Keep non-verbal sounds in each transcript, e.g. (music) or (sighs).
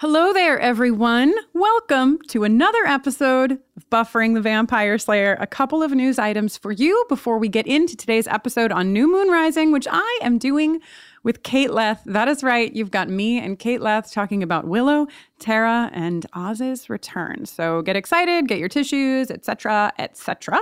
Hello there, everyone. Welcome to another episode of Buffering the Vampire Slayer. A couple of news items for you before we get into today's episode on New Moon Rising, which I am doing with Kate Leth. That is right. You've got me and Kate Leth talking about Willow, Tara, and Oz's return. So get excited, get your tissues, etc., etc.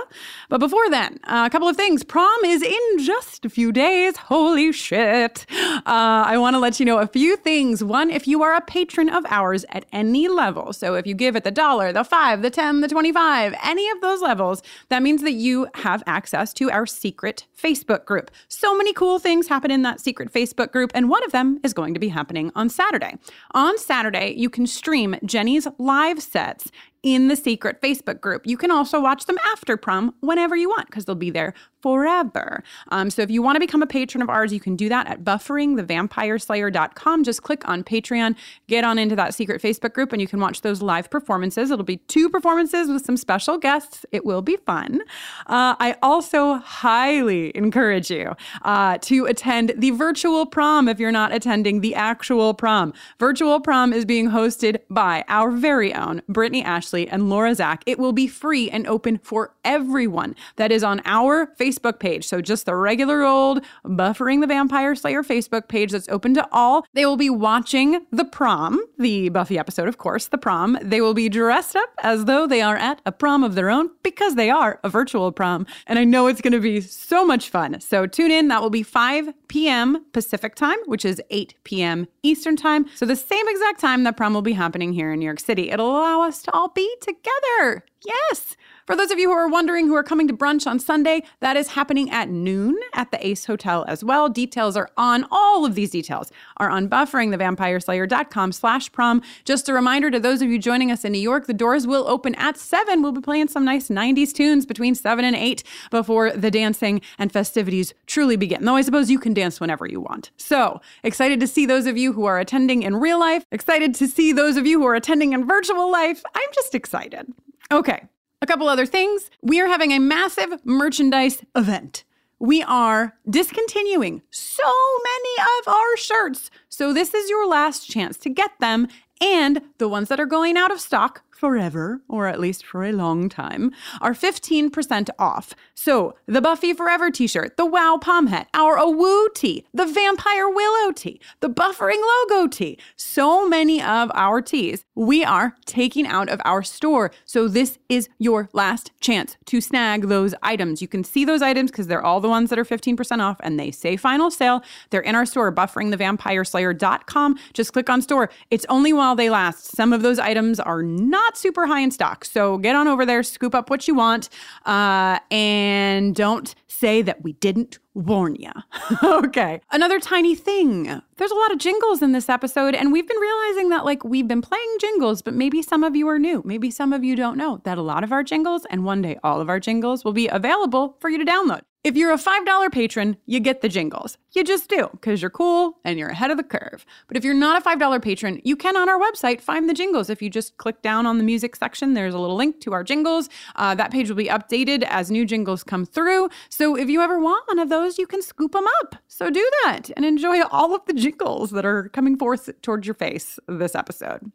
But before then, uh, a couple of things. Prom is in just a few days. Holy shit. Uh, I want to let you know a few things. One, if you are a patron of ours at any level, so if you give at the dollar, the five, the 10, the 25, any of those levels, that means that you have access to our secret Facebook group. So many cool things happen in that secret Facebook group, and one of them is going to be happening on Saturday. On Saturday, you can stream Jenny's live sets in the secret Facebook group. You can also watch them after prom whenever you want because they'll be there forever. Um, so if you want to become a patron of ours, you can do that at bufferingthevampireslayer.com. Just click on Patreon, get on into that secret Facebook group, and you can watch those live performances. It'll be two performances with some special guests. It will be fun. Uh, I also highly encourage you uh, to attend the virtual prom if you're not attending the actual prom. Virtual prom is being hosted by our very own Brittany Ashley and Laura Zak. It will be free and open for everyone that is on our Facebook page. So just the regular old Buffering the Vampire Slayer Facebook page that's open to all. They will be watching the prom, the Buffy episode, of course, the prom. They will be dressed up as though they are at a prom of their own because they are a virtual prom. And I know it's going to be so much fun. So tune in. That will be 5 p.m. Pacific time, which is 8 p.m. Eastern time. So the same exact time that prom will be happening here in New York City. It'll allow us to all be together. Yes. For those of you who are wondering who are coming to brunch on Sunday, that is happening at noon at the Ace Hotel as well. Details are on all of these details are on bufferingthevampireslayer.com slash prom. Just a reminder to those of you joining us in New York, the doors will open at 7. We'll be playing some nice 90s tunes between 7 and 8 before the dancing and festivities truly begin. Though I suppose you can dance whenever you want. So excited to see those of you who are attending in real life, excited to see those of you who are attending in virtual life. I'm just excited. Okay, a couple other things. We are having a massive merchandise event. We are discontinuing so many of our shirts. So, this is your last chance to get them. And the ones that are going out of stock forever, or at least for a long time, are 15% off. So, the Buffy Forever t shirt, the Wow Pom hat, our Awoo tee, the Vampire Willow tee, the Buffering Logo tee, so many of our tees we are taking out of our store. So, this is your last chance to snag those items. You can see those items because they're all the ones that are 15% off and they say final sale. They're in our store, bufferingthevampireslayer.com. Just click on store. It's only while they last. Some of those items are not not super high in stock. So get on over there, scoop up what you want, uh, and don't say that we didn't warn you. (laughs) okay. Another tiny thing. There's a lot of jingles in this episode, and we've been realizing that, like, we've been playing jingles, but maybe some of you are new. Maybe some of you don't know that a lot of our jingles, and one day all of our jingles, will be available for you to download. If you're a $5 patron, you get the jingles. You just do, because you're cool and you're ahead of the curve. But if you're not a $5 patron, you can on our website find the jingles. If you just click down on the music section, there's a little link to our jingles. Uh, that page will be updated as new jingles come through. So if you ever want one of those, you can scoop them up. So do that and enjoy all of the jingles that are coming forth towards your face this episode.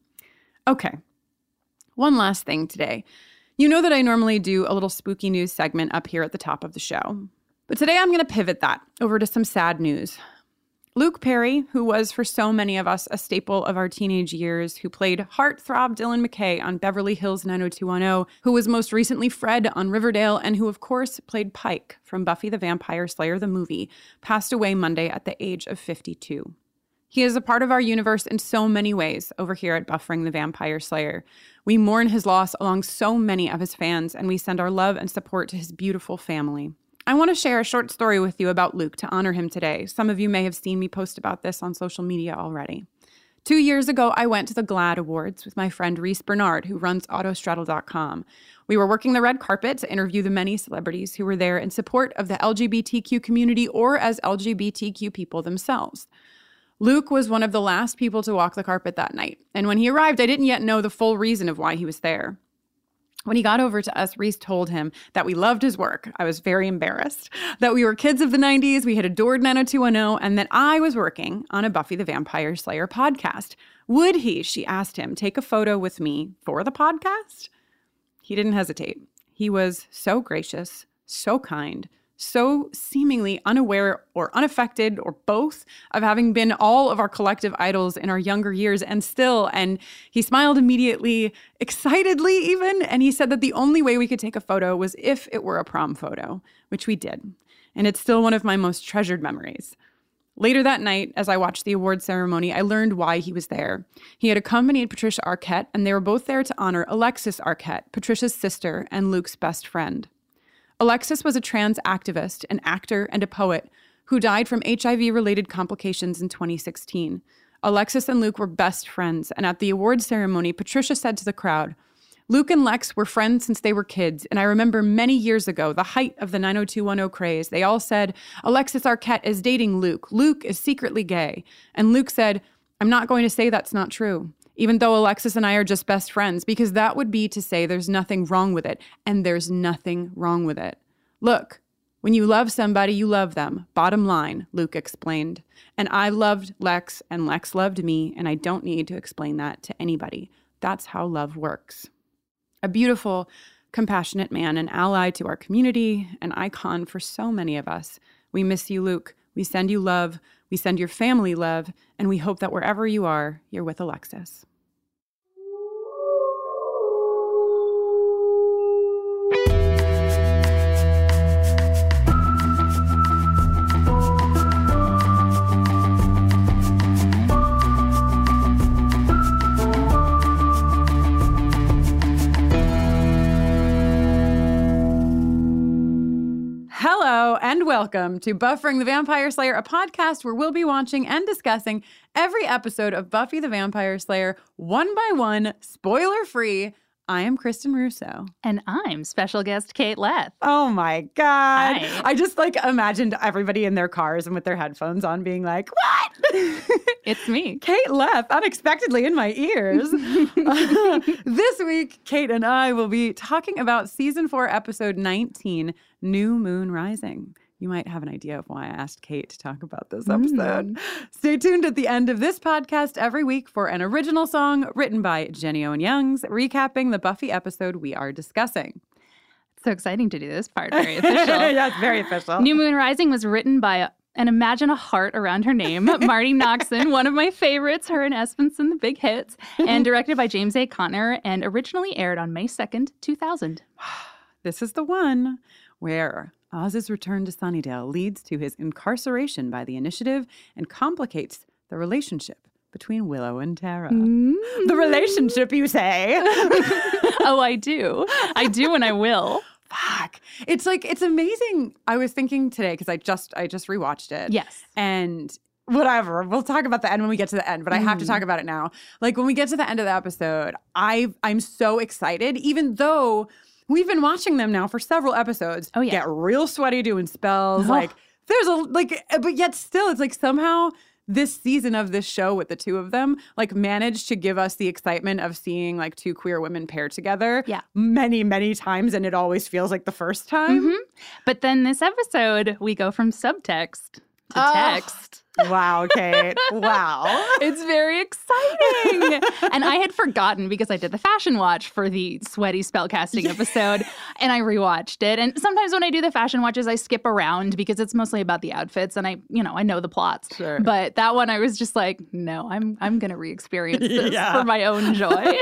Okay, one last thing today. You know that I normally do a little spooky news segment up here at the top of the show. But today I'm going to pivot that over to some sad news. Luke Perry, who was for so many of us a staple of our teenage years, who played heartthrob Dylan McKay on Beverly Hills 90210, who was most recently Fred on Riverdale, and who, of course, played Pike from Buffy the Vampire Slayer the movie, passed away Monday at the age of 52. He is a part of our universe in so many ways over here at Buffering the Vampire Slayer. We mourn his loss along so many of his fans, and we send our love and support to his beautiful family. I want to share a short story with you about Luke to honor him today. Some of you may have seen me post about this on social media already. Two years ago, I went to the GLAAD Awards with my friend Riese Bernard, who runs Autostraddle.com. We were working the red carpet to interview the many celebrities who were there in support of the LGBTQ community or as LGBTQ people themselves. Luke was one of the last people to walk the carpet that night, and when he arrived, I didn't yet know the full reason of why he was there. When he got over to us, Riese told him that we loved his work. I was very embarrassed. That we were kids of the 90s, we had adored 90210, and that I was working on a Buffy the Vampire Slayer podcast. Would he, she asked him, take a photo with me for the podcast? He didn't hesitate. He was so gracious, so kind, so seemingly unaware or unaffected or both of having been all of our collective idols in our younger years and still. And he smiled immediately, excitedly even. And he said that the only way we could take a photo was if it were a prom photo, which we did. And it's still one of my most treasured memories. Later that night, as I watched the award ceremony, I learned why he was there. He had accompanied Patricia Arquette, and they were both there to honor Alexis Arquette, Patricia's sister and Luke's best friend. Alexis was a trans activist, an actor, and a poet who died from HIV related complications in 2016. Alexis and Luke were best friends, and at the award ceremony, Patricia said to the crowd, Luke and Lex were friends since they were kids, and I remember many years ago, the height of the 90210 craze, they all said, Alexis Arquette is dating Luke. Luke is secretly gay. And Luke said, I'm not going to say that's not true, even though Alexis and I are just best friends, because that would be to say there's nothing wrong with it, and there's nothing wrong with it. Look, when you love somebody, you love them. Bottom line, Luke explained. And I loved Lex, and Lex loved me, and I don't need to explain that to anybody. That's how love works a beautiful, compassionate man, an ally to our community, an icon for so many of us. We miss you, Luke. We send you love. We send your family love. And we hope that wherever you are, you're with Alexis. And welcome to Buffering the Vampire Slayer, a podcast where we'll be watching and discussing every episode of Buffy the Vampire Slayer one by one, spoiler free. I am Kristin Russo. And I'm special guest Kate Leth. Oh my God. Hi. I just like imagined everybody in their cars and with their headphones on being like, what? (laughs) It's me. Kate Leth, unexpectedly in my ears. (laughs) (laughs) this week, Kate and I will be talking about season four, episode 19, New Moon Rising. You might have an idea of why I asked Kate to talk about this episode. Mm-hmm. (laughs) Stay tuned at the end of this podcast every week for an original song written by Jenny Owen Youngs, recapping the Buffy episode we are discussing. So exciting to do this part. (laughs) Very official. yeah, it's very official. New Moon Rising was written by and imagine a heart around her name, (laughs) Marti Noxon, one of my favorites, her and Espenson, the big hits, and directed by James A. Contner, and originally aired on May 2nd, 2000. (sighs) This is the one where Oz's return to Sunnydale leads to his incarceration by the initiative and complicates the relationship between Willow and Tara. Mm. The relationship, you say? (laughs) oh, I do. I do and I will. Fuck. It's like it's amazing. I was thinking today because I just I just rewatched it. Yes. And whatever. We'll talk about the end when we get to the end, but I have to talk mm. about it now. Like when we get to the end of the episode, I I'm so excited, even though we've been watching them now for several episodes. Oh, yeah. Get real sweaty doing spells. Oh. (gasps) Like there's a like but yet still it's like somehow this season of this show with the two of them like managed to give us the excitement of seeing like two queer women paired together Yeah. many many times and it always feels like the first time Mhm. But then this episode, we go from subtext to Oh. text. Wow kate wow (laughs) It's very exciting. and I had forgotten because I did the fashion watch for the sweaty spellcasting episode and I rewatched it. And sometimes when I do the fashion watches, I skip around because it's mostly about the outfits and I, you know, I know the plots. Sure. But that one I was just like, no, I'm I'm gonna re-experience this (laughs) Yeah. for my own joy.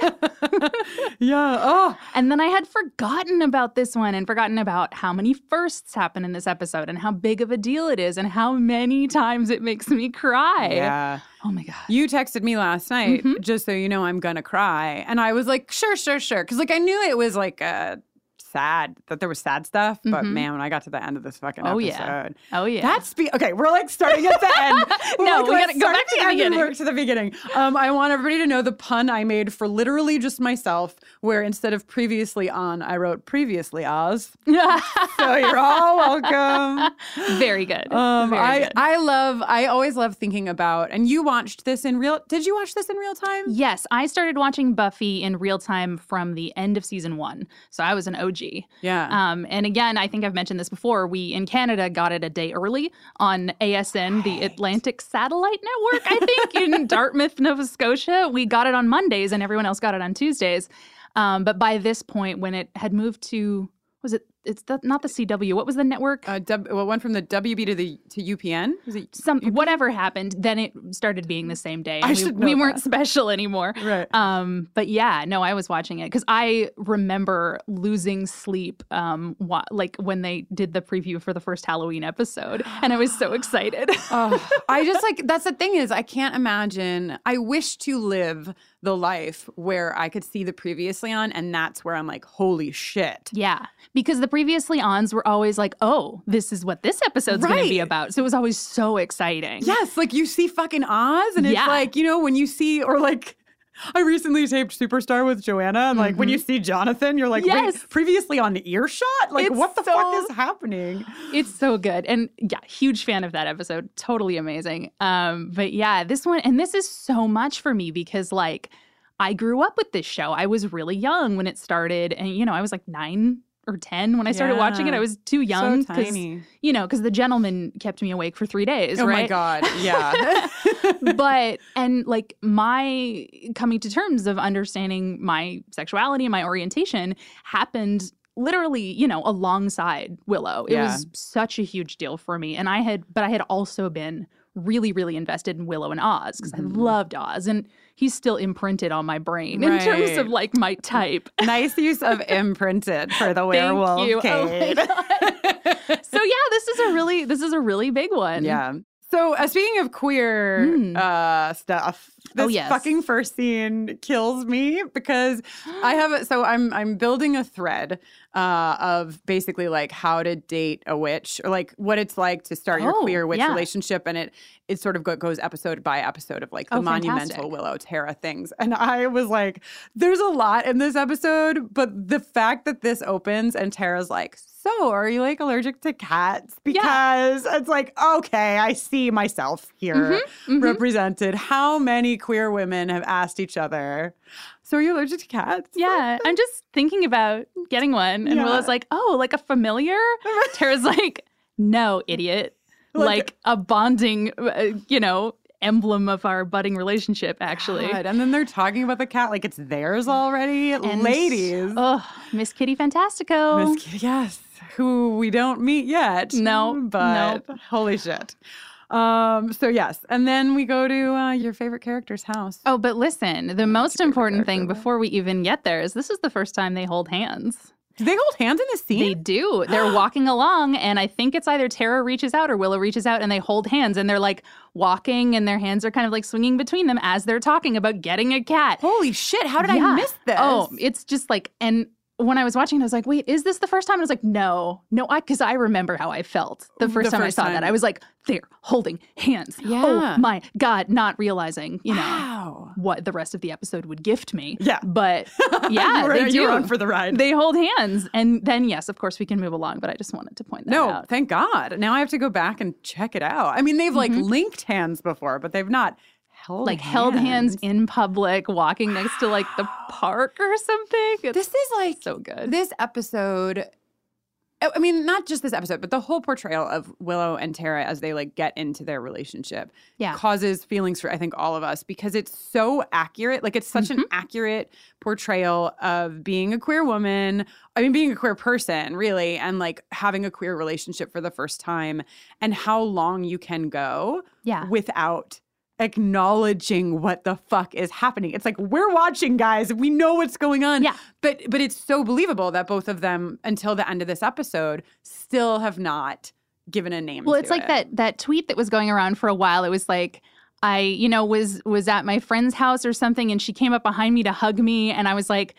(laughs) yeah oh and then I had forgotten about this one and forgotten about how many firsts happen in this episode and how big of a deal it is and how many times it makes me cry. yeah Oh my god. You texted me last night, Mhm. just so you know I'm gonna cry. And I was like, sure, sure, sure. Cause like I knew it was like a sad that there was sad stuff, but Mhm. man, when I got to the end of this fucking Oh, episode, yeah. Oh yeah. that's be- okay. We're like starting at the end. (laughs) No, like, we gotta go back to the end and beginning. work to the beginning. Um, I want everybody to know the pun I made for literally just myself, where instead of previously on, I wrote previously Oz. (laughs) So you're all welcome. Very good. Um, Very I good. I love I always love thinking about and you watched this in real did you watch this in real time? Yes, I started watching Buffy in real time from the end of season one. So I was an OG. Yeah. Um, and again, I think I've mentioned this before. We in Canada got it a day early on ASN, the Atlantic Satellite Network, I think, in (laughs) Dartmouth, Nova Scotia. We got it on Mondays and everyone else got it on Tuesdays. Um, but by this point, when it had moved to, was it, it's the, not the CW, what was the network? uh, w, well, went from the WB to the to UPN. Was it Some whatever happened, then it started being the same day. I we, should know we weren't special anymore. right? Um, but yeah, no, I was watching it because I remember losing sleep, um, wa- like when they did the preview for the first Halloween episode, and I was so excited. (sighs) oh, I just (laughs) like that's the thing is I can't imagine. I wish to live the life where I could see the previously on, and that's where I'm like, holy shit. yeah, because the previously ons were always like, "Oh, this is what this episode's going to be about," so it was always so exciting. Yes, like you see fucking Oz, and it's Yeah. like you know when you see or like. I recently taped Superstar with Joanna, and like when you see Jonathan, you're like, Mm-hmm. Yes. wait, previously on earshot? Like, It's what the so- fuck is happening? It's so good. And yeah, huge fan of that episode. Totally amazing. Um, but yeah, this one and this is so much for me because like I grew up with this show. I was really young when it started and you know, I was like 9 or 10 when I started watching it. I was too young so tiny. you know, cuz the gentleman kept me awake for 3 days, Oh right? my god, yeah. (laughs) but and like my coming to terms of understanding my sexuality and my orientation happened literally you know alongside willow it Yeah. was such a huge deal for me and i had but i had also been really really invested in willow and oz because Mhm. i loved oz and he's still imprinted on my brain in terms of like my type (laughs) nice use of imprinted for the werewolf, Thank you. Oh my Kate. God. so yeah this is a really this is a really big one Yeah. So uh, speaking of queer Mm. uh, stuff, this Oh, yes. fucking first scene kills me because I have a, so I'm I'm building a thread uh, of basically like how to date a witch or like what it's like to start your Oh, queer witch yeah. relationship, and it it sort of goes episode by episode of like the Oh, monumental. Willow Tara things, and I was like, there's a lot in this episode, but the fact that this opens and Tara's like. So, are you like allergic to cats? Because it's like, okay, I see myself here Mhm. represented. How many queer women have asked each other, So, are you allergic to cats? Yeah, (laughs) I'm just thinking about getting one. And Yeah. Willow's like, oh, like a familiar? (laughs) Tara's like, no, idiot. Like- Like, a bonding, uh, you know, emblem of our budding relationship, actually. God, And then they're talking about the cat like it's theirs already. And- Ladies. Oh, Miss Kitty Fantastico. Miss Kitty, yes, who we don't meet yet. No, but holy shit. Um. So yes, and then we go to uh, your favorite character's house. Oh, but listen, the most important thing character. before we even get there is this is the first time they hold hands. Do they hold hands in the scene? They do. They're (gasps) walking along, and I think it's either Tara reaches out or Willow reaches out, and they hold hands, and they're like walking, and their hands are kind of like swinging between them as they're talking about getting a cat. Holy shit! How did I miss this? Oh, it's just like, and when I was watching, it, I was like, wait, is this the first time? I was like, no, no, I because I remember how I felt the The first time I saw time. that. I was like, they're holding hands. Yeah. Oh my God, not realizing, you know. wow. What the rest of the episode would gift me. Yeah. But (laughs) yeah, were, they do. you were on for the ride. they hold hands. And then, yes, of course, we can move along. But I just wanted to point that no, out. No, thank God. Now I have to go back and check it out. I mean, they've like Mhm. linked hands before, but they've not held Like held hands in public, walking next to like the (gasps) park or something. It's This is like so good. this episode I I mean, not just this episode, but the whole portrayal of Willow and Tara as they like get into their relationship Yeah. causes feelings for I think all of us because it's so accurate. Like it's such an mm-hmm. accurate portrayal of being a queer woman. I mean, being a queer person, really, and like having a queer relationship for the first time and how long you can go yeah. without acknowledging what the fuck is happening. It's like we're watching guys, we know what's going on. Yeah. But but it's so believable that both of them until the end of this episode still have not given a name Well, it's like it. that that tweet that was going around for a while. It was like I, you know, was was at my friend's house or something, and she came up behind me to hug me, and I was like,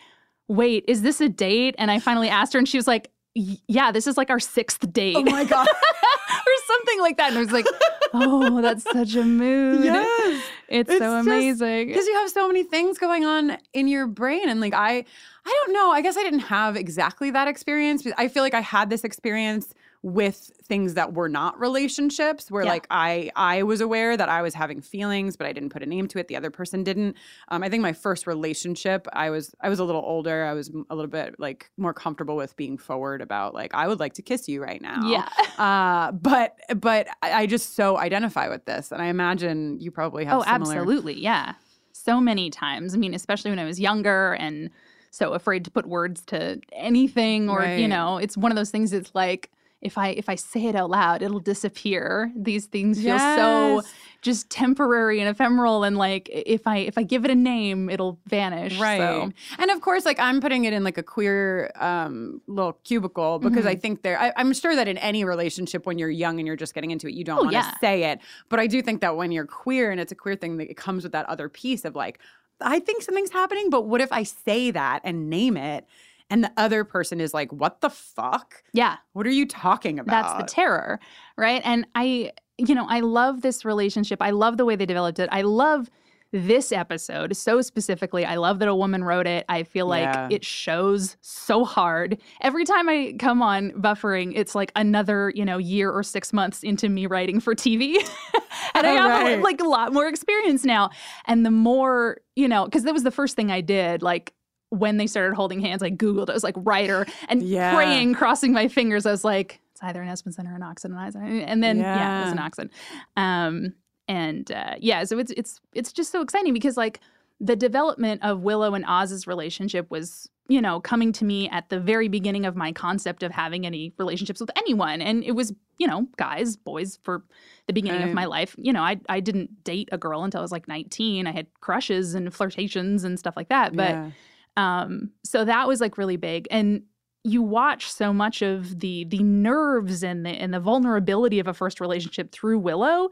wait, is this a date? And I finally asked her, and she was like, yeah, this is like our sixth date. Oh my God. (laughs) or something like that. And I was like, oh, that's such a mood. Yes. It's, It's so amazing. because you have so many things going on in your brain and like i i don't know i guess i didn't have exactly that experience but i feel like i had this experience with things that were not relationships where Yeah. like i i was aware that i was having feelings but i didn't put a name to it the other person didn't um, i think my first relationship i was i was a little older i was a little bit like more comfortable with being forward about like i would like to kiss you right now Yeah. (laughs) uh but but i I just so identify with this and i imagine you probably have Oh, similar absolutely. Yeah. So many times. I mean, especially when I was younger and so afraid to put words to anything or, you know, it's one of those things it's like if I if I say it out loud, it'll disappear. These things feel so just temporary and ephemeral and like if I if I give it a name, it'll vanish. Right. So And of course, like I'm putting it in like a queer um, little cubicle because Mm-hmm. I think there, I, I'm sure that in any relationship when you're young and you're just getting into it, you don't Oh, want to yeah. say it. But I do think that when you're queer and it's a queer thing, that it comes with that other piece of like, I think something's happening, but what if I say that and name it? And the other person is like, what the fuck? yeah. What are you talking about? That's the terror, right? And I, you know, I love this relationship. I love the way they developed it. I love this episode so specifically. I love that a woman wrote it. I feel like Yeah. it shows so hard. Every time I come on buffering, it's like another, you know, year or six months into me writing for TV. (laughs) and I have right. like a lot more experience now. And the more, you know, because that was the first thing I did, like when they started holding hands, I Googled, I was like writer and Yeah. praying, crossing my fingers. I was like, it's either an Espenson or an Oxen. And, then, yeah. it was an Yeah. Oxen. Um, and uh, yeah, so it's, it's, it's just so exciting because like the development of Willow and Oz's relationship was, you know, coming to me at the very beginning of my concept of having any relationships with anyone. And it was, you know, guys, boys for the beginning of my life. You know, I, I didn't date a girl until I was like 19. I had crushes and flirtations and stuff like that. But Yeah. Um, so that was like really big. And you watch so much of the the nerves and the and the vulnerability of a first relationship through Willow,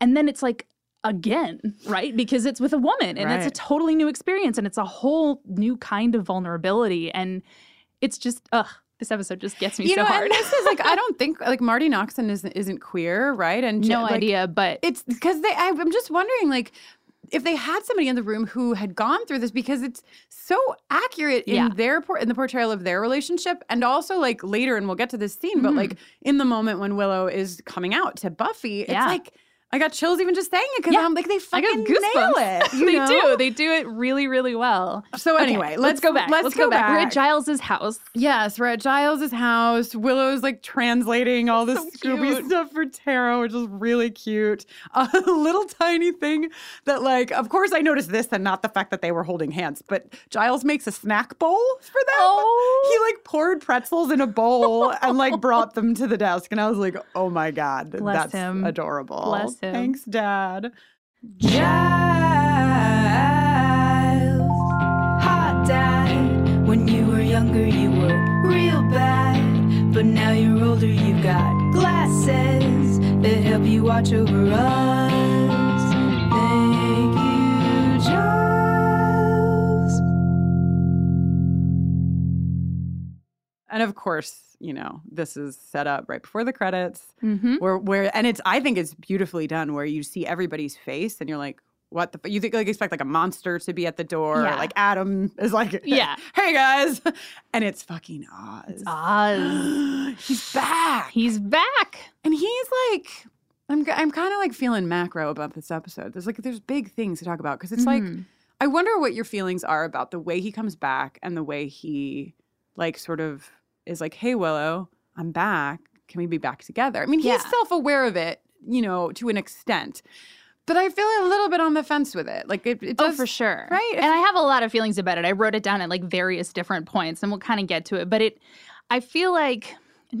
and then it's like again, right? Because it's with a woman and it's a totally new experience and it's a whole new kind of vulnerability. And it's just ugh, this episode just gets me You so know, hard. this is like I (laughs) don't think like Marti Noxon isn't isn't queer, right? And no like, idea, but It's because they. I, I'm just wondering, like, if they had somebody in the room who had gone through this, because it's so accurate in Yeah. their por- in the portrayal of their relationship, and also like later, and we'll get to this scene, but Mhm. like in the moment when Willow is coming out to Buffy, it's Yeah. like I got chills even just saying it because Yeah. I'm like they fucking nail it. (laughs) you they know? do. They do it really, really well. So Okay, anyway, let's, go back. Let's, go, back. We're at Giles's house. Yes, we're at Giles's house. Willow's like translating all this So Scooby cute. (laughs) stuff for Tara, which is really cute. (laughs) A little tiny thing that, like, of course, I noticed this and not the fact that they were holding hands, but Giles makes a snack bowl for them. Oh. He like poured pretzels in a bowl and like brought them to the desk, and I was like, "Oh my god, Bless that's him. adorable." Bless him. Thanks, Dad. Giles, hot dad. When you were younger, you were real bad. But now you're older, you've got glasses that help you watch over us. Thank you, Giles. And of course, you know, this is set up right before the credits. Mm-hmm. where where and it's I think it's beautifully done where you see everybody's face and you're like what the f-? you think like expect like a monster to be at the door Yeah. like Adam is like (laughs) Yeah. hey guys (laughs) and it's fucking Oz Oz. (gasps) he's back He's back. and he's like I'm I'm kind of like feeling macro about this episode there's like there's big things to talk about because it's like Mhm. I wonder what your feelings are about the way he comes back and the way he like sort of is like, "Hey Willow, I'm back. Can we be back together?" I mean, he's Yeah. self-aware of it, you know, to an extent. But I feel a little bit on the fence with it. Like it, it Oh, for sure. right? And I have a lot of feelings about it. I wrote it down at like various different points and we'll kind of get to it. But it, I feel like,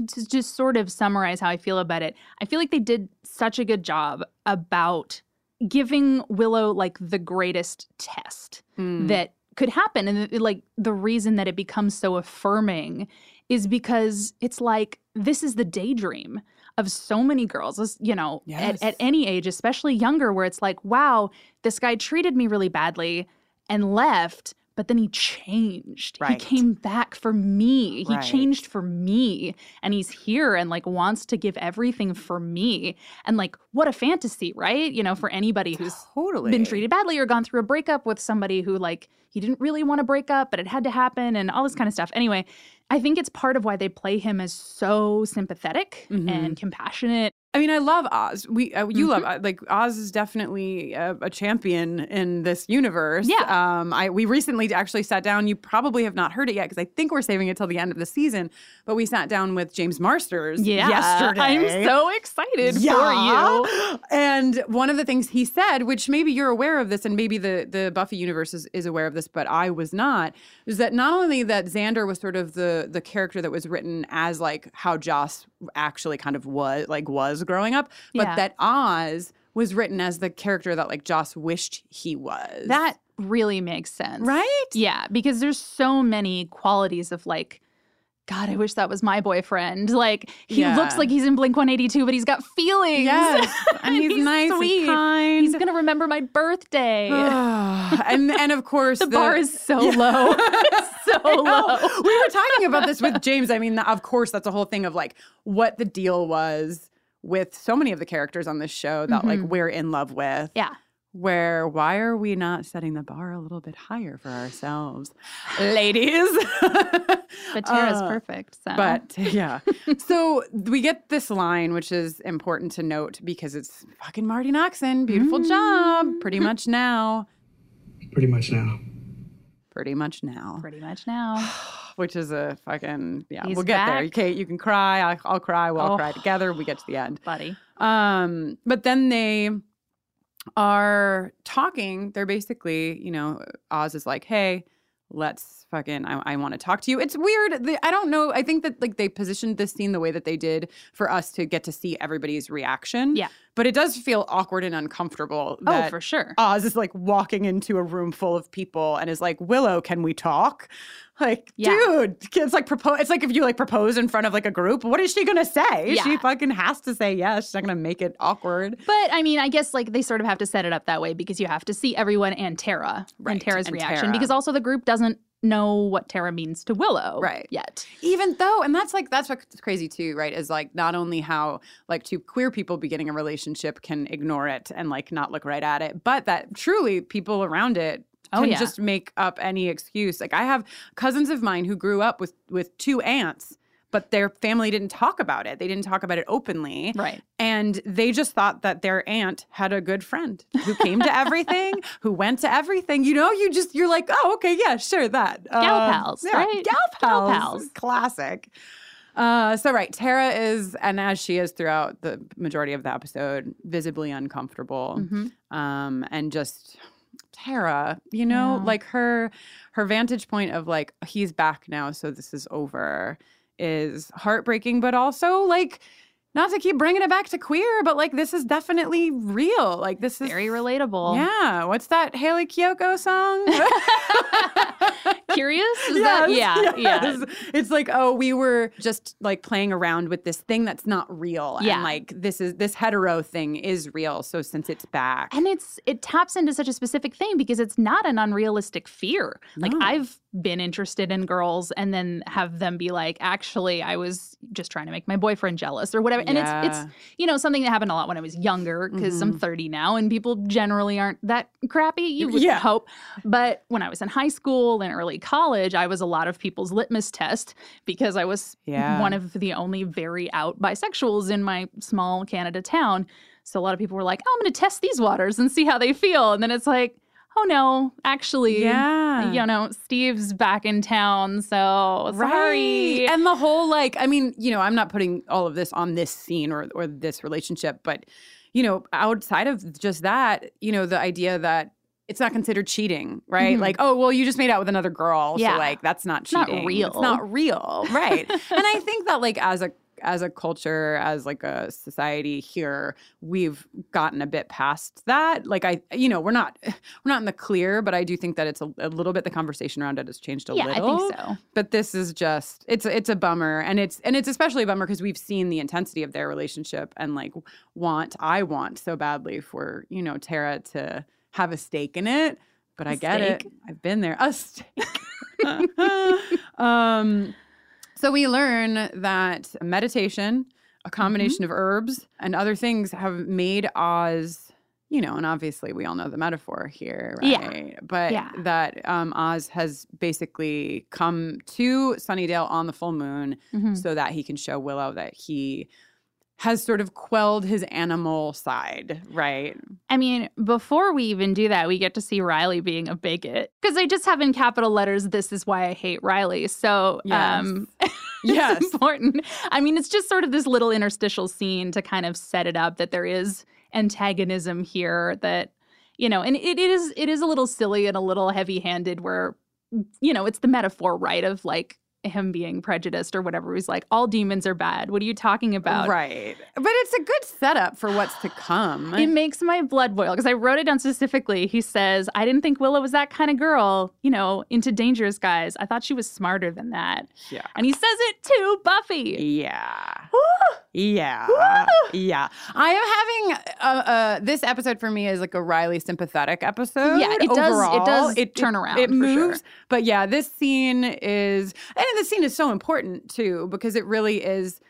to just sort of summarize how I feel about it, I feel like they did such a good job about giving Willow like the greatest test Mm. that could happen. And like the reason that it becomes so affirming is because it's like this is the daydream of so many girls, you know, Yes. at, at any age, especially younger, where it's like, wow, this guy treated me really badly and left, but then he changed. Right. He came back for me. He Right. changed for me. And he's here and like wants to give everything for me. And like, what a fantasy, right? You know, for anybody who's Totally. been treated badly or gone through a breakup with somebody who like he didn't really want to break up but it had to happen and all this kind of stuff anyway i think it's part of why they play him as so sympathetic Mhm. and compassionate I mean, I love Oz. We uh, you Mm-hmm. love uh, like Oz is definitely a, a champion in this universe. Yeah. Um. I we recently actually sat down. You probably have not heard it yet because I think we're saving it till the end of the season. But we sat down with James Marsters yeah yesterday. i'm so excited for you And one of the things he said, which maybe you're aware of this, and maybe the the Buffy universe is, is aware of this, but I was not, is that not only that Xander was sort of the the character that was written as like how Joss actually kind of was like was growing up, but Yeah. that Oz was written as the character that like Joss wished he was. that really makes sense right? yeah because there's so many qualities of like God, I wish that was my boyfriend. Like he Yeah. looks like he's in Blink 182, but he's got feelings. Yes, (laughs) and he's nice and sweet. kind. He's gonna remember my birthday. (sighs) and and of course the, bar is so low. (laughs) so low. we were talking about this with James. I mean, of course, that's a whole thing of like what the deal was with so many of the characters on this show that like Mhm. we're in love with. Yeah. Where why are we not setting the bar a little bit higher for ourselves, ladies? (laughs) But Tara's Uh, perfect. So. But yeah. so we get this line, which is important to note because it's fucking Marti Noxon. Beautiful job. Pretty much now. Pretty much now. Pretty much now. pretty much now. (sighs) which is a fucking yeah. He's we'll get there. back. Okay, you can cry. I'll, I'll cry. We'll all Oh. cry together. We get to the end. Buddy. Um, but then they are talking. They're basically, you know, Oz is like, "Hey, let's fucking. I, I want to talk to you." It's weird. The, I don't know. I think that like they positioned this scene the way that they did for us to get to see everybody's reaction. Yeah. But it does feel awkward and uncomfortable. Oh, for sure. Oz is like walking into a room full of people and is like, Willow, can we talk? (laughs) Like, Yeah. dude, it's like propose. It's like if you like propose in front of like a group, what is she gonna say? She fucking has to say yes. She's not gonna make it awkward. But I mean, I guess like they sort of have to set it up that way because you have to see everyone and Tara Right, and Tara's and reaction Tara. because also the group doesn't know what Tara means to Willow Right. yet. Even though, and that's like that's what's crazy too, right? Is like not only how like two queer people beginning a relationship can ignore it and like not look right at it, but that truly people around it Oh, can yeah. just make up any excuse. Like I have cousins of mine who grew up with with two aunts, but their family didn't talk about it. They didn't talk about it openly. Right. And they just thought that their aunt had a good friend who came to everything, (laughs) who went to everything. You know, you just you're like, oh, okay, yeah, sure, that Gal Uh, pals, yeah, right? Gal Gal pals, pals. classic. Uh, so right, Tara is, and as she is throughout the majority of the episode, visibly uncomfortable, Mhm. um, and just Tara, you know, Yeah. like her her vantage point of like he's back now, so this is over, is heartbreaking, but also like not to keep bringing it back to queer, but like this is definitely real. Like this is Very relatable. Yeah, what's that Hayley Kiyoko song? (laughs) (laughs) Curious? Is that? Yes, Yeah. Yeah. yes. It's like, oh, we were just like playing around with this thing that's not real. Yeah. And like this is this hetero thing is real. So since it's back. And it's it taps into such a specific thing because it's not an unrealistic fear. Like No. I've been interested in girls and then have them be like, actually, I was just trying to make my boyfriend jealous or whatever. And it's Yeah. it's you know something that happened a lot when I was younger because I'm mm-hmm. 30 now and people generally aren't that crappy. You would Yeah. hope. But when I was in high school and early college, I was a lot of people's litmus test because I was Yeah. one of the only very out bisexuals in my small Canada town. So a lot of people were like, oh, I'm going to test these waters and see how they feel. And then it's like, oh no, actually, Yeah. you know, Steve's back in town. So sorry. Right. And the whole like, I mean, you know, I'm not putting all of this on this scene or or this relationship, but you know, outside of just that, you know, the idea that it's not considered cheating, right? Mhm. Like, oh, well, you just made out with another girl, Yeah. so like that's not cheating. not real. It's not real, right? (laughs) and I think that like as a as a culture, as like a society here, we've gotten a bit past that. Like I, you know, we're not (sighs) we're not in the clear, but I do think that it's a, a little bit the conversation around it has changed a yeah, little I think so. but this is just it's it's a bummer and it's and it's especially a bummer because we've seen the intensity of their relationship and like want I want so badly for you know Tara to have a stake in it but A I get it. I've been there. A (laughs) steak. (laughs) (laughs) um, so we learn that meditation, a Mm-hmm. combination of herbs and other things, have made Oz. You know, and obviously we all know the metaphor here, Yeah. But Yeah. that um, Oz has basically come to Sunnydale on the full moon Mhm. so that he can show Willow that he has sort of quelled his animal side, right? I mean, before we even do that, we get to see Riley being a bigot because they just have in capital letters, "This is why I hate Riley." So, um, (laughs) Yes. important. I mean, it's just sort of this little interstitial scene to kind of set it up that there is antagonism here. That you know, and it, it is it is a little silly and a little heavy handed. Where you know, it's the metaphor, right, of like him being prejudiced or whatever. He's like, all demons are bad. What are you talking about? Right. But it's a good setup for what's to come. It makes my blood boil because I wrote it down specifically. He says, I didn't think Willow was that kind of girl, you know, into dangerous guys. I thought she was smarter than that. yeah. And he says it to Buffy. Yeah. Yeah. Yeah. I am having uh, uh, this episode for me is like a Riley sympathetic episode. Yeah, it does- it overall. does turn around, It for sure. moves. But yeah, this scene is, and this scene is so important too because it really is,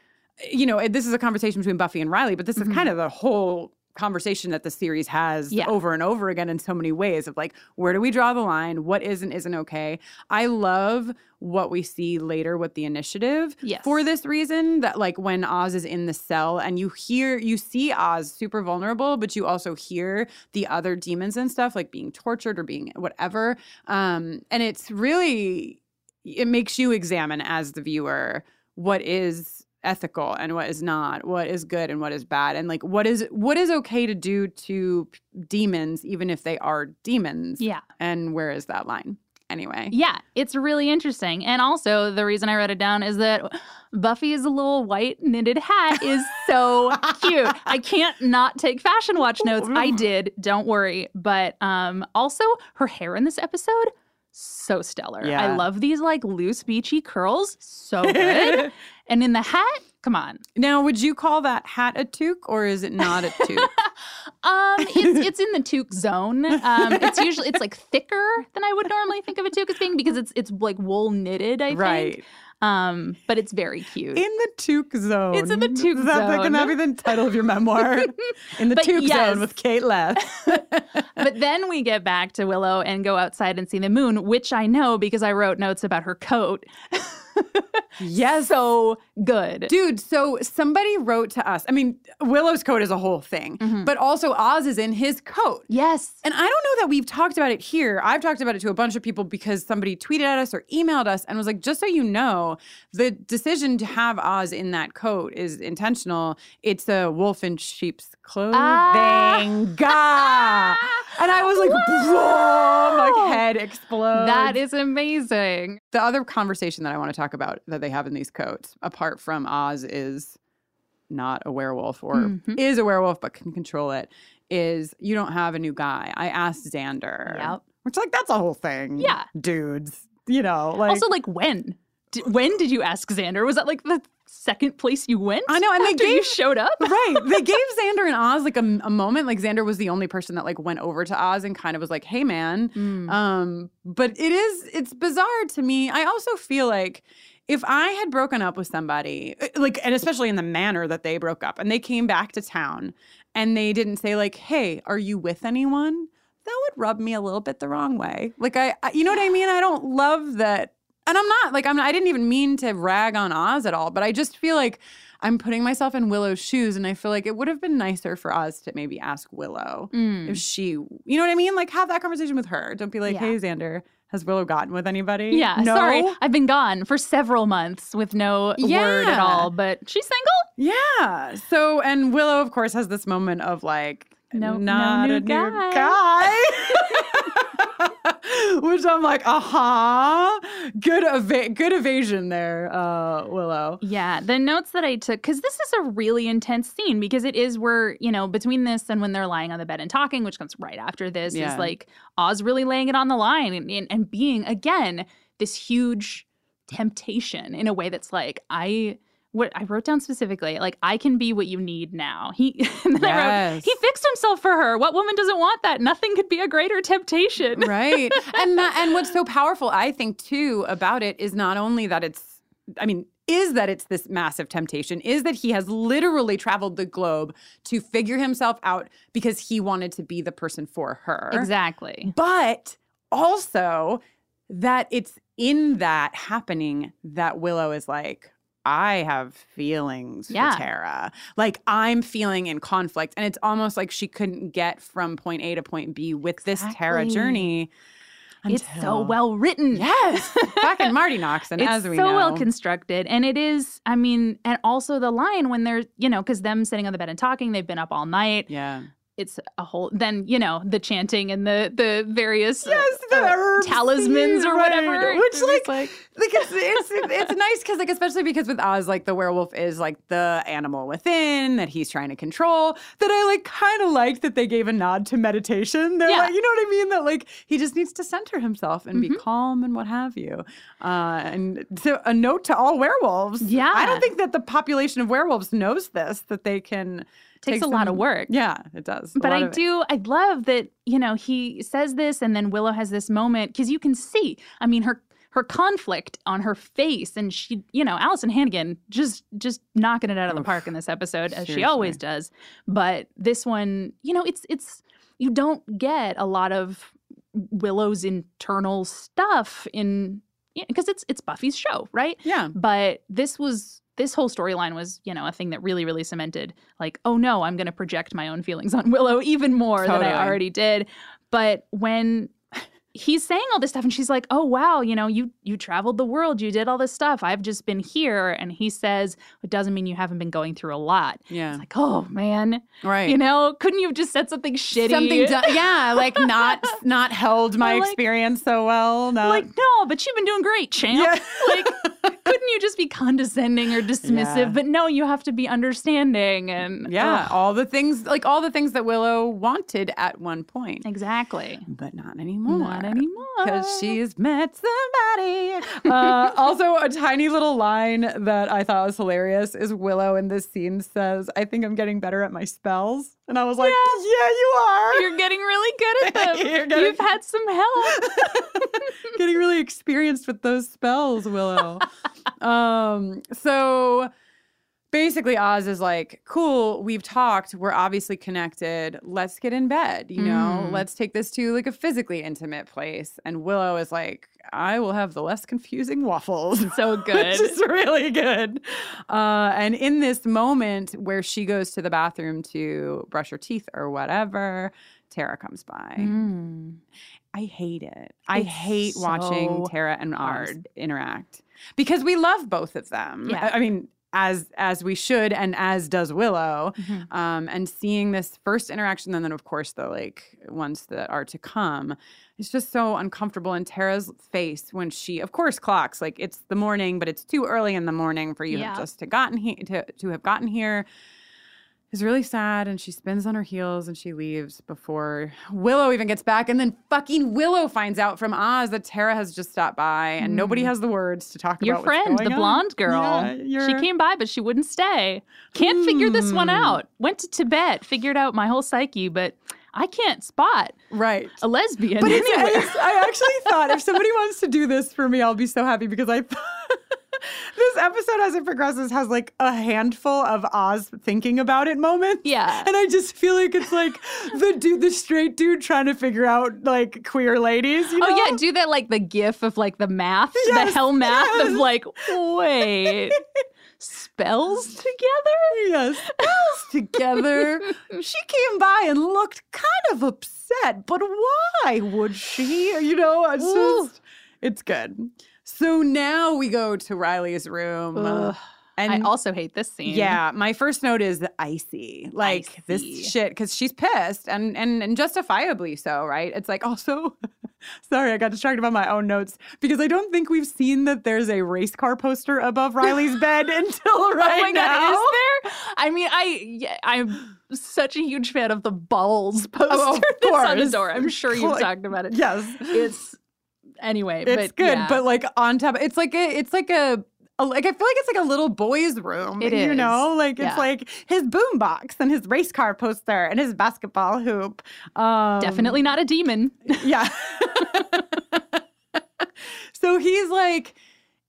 you know, this is a conversation between Buffy and Riley, but this is kind of the whole conversation that the series has. Yeah. over and over again in so many ways of like where do we draw the line what is and isn't okay i love what we see later with the initiative Yes. for this reason that like when Oz is in the cell and you hear you see Oz super vulnerable but you also hear the other demons and stuff like being tortured or being whatever um and it's really it makes you examine as the viewer what is ethical and what is not what is good and what is bad and like what is what is okay to do to p- demons even if they are demons Yeah. and where is that line anyway Yeah. It's really interesting. And also, the reason I wrote it down is that Buffy's little white knitted hat is so (laughs) cute. I can't not take fashion watch notes. I (laughs) did. Don't worry. But um, also, her hair in this episode. So stellar. Yeah. I love these like loose, beachy curls. So good. (laughs) and in the hat, come on. Now, would you call that hat a toque or is it not a (laughs) toque? Um, it's it's in the toque zone. Um, it's (laughs) usually it's like thicker than I would normally think of a toque as being because it's it's like wool knitted. I think. Um, but it's very cute. In the toque zone. It's in the toque zone. that zone. Can that be the title of your memoir? (laughs) in the toque yes. zone with Kate Leth. (laughs) but then we get back to Willow and go outside and see the moon, which I know because I wrote notes about her coat. Yes. So good. Dude, so somebody wrote to us. I mean, Willow's coat is a whole thing, Mm-hmm. but also Oz is in his coat. yes. And I don't know that we've talked about it here. I've talked about it to a bunch of people because somebody tweeted at us or emailed us and was like, just so you know, the decision to have Oz in that coat is intentional. It's a wolf in sheep's clothing. Ah. (laughs) And I was like, boom, like head explodes. That is amazing. the other conversation that I want to talk about that they have in these coats, apart from Oz is not a werewolf or Mhm. is a werewolf but can control it, is you don't have a new guy. I asked Xander. Yep. Which like that's a whole thing. Yeah. Dudes. You know, like also, like when? Did, when did you ask Xander? Was that like the second place you went? I know, and they after you showed up. (laughs) right. They (laughs) gave Xander and Oz like a, a moment. Like Xander was the only person that like went over to Oz and kind of was like, "Hey, man." Mm. Um, but it is it's bizarre to me. I also feel like if I had broken up with somebody, uh, like, and especially in the manner that they broke up, and they came back to town, and they didn't say like, "Hey, are you with anyone?" That would rub me a little bit the wrong way. Like I, I you know what I mean? I don't love that. And I'm not like I'm. I didn't even mean to rag on Oz at all, but I just feel like I'm putting myself in Willow's shoes, and I feel like it would have been nicer for Oz to maybe ask Willow Mm. if she, you know what I mean? Like have that conversation with her. Don't be like, Yeah. hey Xander, has Willow gotten with anybody? Yeah, no. sorry. I've been gone for several months with no word at all, but she's single? Yeah. So and Willow, of course, has this moment of like, No- no new a guy. new guy. (laughs) (laughs) Which I'm like, aha, good eva- good evasion there, uh, Willow. Yeah, the notes that I took, because this is a really intense scene, because it is where, you know, between this and when they're lying on the bed and talking, which comes right after this, Yeah. is like Oz really laying it on the line and, and, and being, again, this huge temptation in a way that's like, I what I wrote down specifically, like I can be what you need now. He (laughs) and then I wrote, Yes. he fixed himself for her. What woman doesn't want that? Nothing could be a greater temptation. (laughs) right and that and what's so powerful i think too about it is not only that it's i mean is that it's this massive temptation is that he has literally traveled the globe to figure himself out because he wanted to be the person for her Exactly. but also that it's in that happening that willow is like I have feelings Yeah. for Tara. Like I'm feeling in conflict. And it's almost like she couldn't get from point A to point B with this Tara Exactly. journey. It's so well written. Yes. (laughs) Fucking Marti Noxon, it's as we so know. well constructed and it is i mean and also the line when they're you know because them sitting on the bed and talking they've been up all night yeah. It's a whole then you know the chanting and the the various uh, the uh, talismans or right, whatever (laughs) which, like, like like it's it's it's nice because like especially because with Oz like the werewolf is like the animal within that he's trying to control that I like kind of liked that they gave a nod to meditation. They're Yeah. like you know what I mean that like he just needs to center himself and Mm-hmm. be calm and what have you. Uh, and so a note to all werewolves. Yeah. I don't think that the population of werewolves knows this that they can. Takes take a lot of work. Yeah, it does. But I do, I love that, you know, he says this and then Willow has this moment because you can see, I mean, her her conflict on her face and she, you know, Alyson Hannigan just just knocking it out of the park in this episode as she always does. But this one, you know, it's it's you don't get a lot of Willow's internal stuff in because it's it's Buffy's show, right? Yeah. But this was this whole storyline was, you know, a thing that really, really cemented like, oh no, I'm gonna project my own feelings on (laughs) Willow even more than I already did. But when he's saying all this stuff and she's like, "Oh wow, you know, you you traveled the world, you did all this stuff. I've just been here." And he says, "It doesn't mean you haven't been going through a lot." Yeah. It's like, "Oh man, right. you know, couldn't you have just said something shitty?" something done yeah like not (laughs) not held my like- experience so well not like, no, but you've been doing great, champ. Yeah. like, couldn't you just be condescending or dismissive? Yeah. But no, you have to be understanding and yeah ugh, all the things like all the things that willow wanted at one point exactly. but not anymore Not anymore. because she's met somebody uh, (laughs) also a tiny little line that i thought was hilarious is willow in this scene says i think i'm getting better at my spells and i was like yeah, you are You're getting really good at them. (laughs) You're getting- You've had some help. (laughs) getting really experienced with those spells, Willow. (laughs) um, so basically Oz is like, cool, we've talked, we're obviously connected. Let's get in bed, you know? Mm. Let's take this to like a physically intimate place. And Willow is like, I will have the less confusing waffles. (laughs) So (laughs) good. Which is really good. Uh, and in this moment where she goes to the bathroom to brush her teeth or whatever, Tara comes by. Mm. I hate it. I It's hate watching Tara and Oz interact because we love both of them. Yeah. I mean, as as we should, and as does Willow. Mhm. Um, and seeing this first interaction, and then of course the like ones that are to come, it's just so uncomfortable. in Tara's face when she, of course, clocks like it's the morning, but it's too early in the morning for you Yeah. just to gotten here to to have gotten here is really sad and she spins on her heels and she leaves before Willow even gets back. And then fucking Willow finds out from Oz that Tara has just stopped by and nobody has the words to talk. Your about. what's friend, the on. blonde girl. Yeah, she came by, but she wouldn't stay. Can't figure this one Hmm. out. Went to Tibet, figured out my whole psyche, but I can't spot Right. a lesbian But it's, it's- I actually thought if somebody wants to do this for me, I'll be so happy because I. (laughs) this episode, as it progresses, has like a handful of Oz thinking about it moments. Yeah. and I just feel like it's like the dude, the straight dude, trying to figure out like queer ladies. You know? Oh yeah, do that like the gif of like the math, Yes, the hell math yes. of like, wait, spells together? yes, spells (laughs) together. She came by and looked kind of upset, but why would she? You know, it's Ooh. just, it's good. So now we go to Riley's room. Ugh. and I also hate this scene. yeah, my first note is icy. Like Icy. this shit because she's pissed and and and justifiably so, right? It's like also (laughs) sorry, I got distracted by my own notes because I don't think we've seen that there's a race car poster above Riley's bed (laughs) until oh right oh now. god, is there? I mean, I yeah, I'm such a huge fan of the balls oh, poster Oh, (laughs) that's on the door. I'm sure you've talked about it. Yes. It's anyway, It's but good, yeah. but like on top, it's like a, it's like a a- like I feel like it's like a little boy's room. It you is. know, like it's Yeah. like his boombox and his race car poster and his basketball hoop. Um, Definitely not a demon. yeah. (laughs) (laughs) so he's like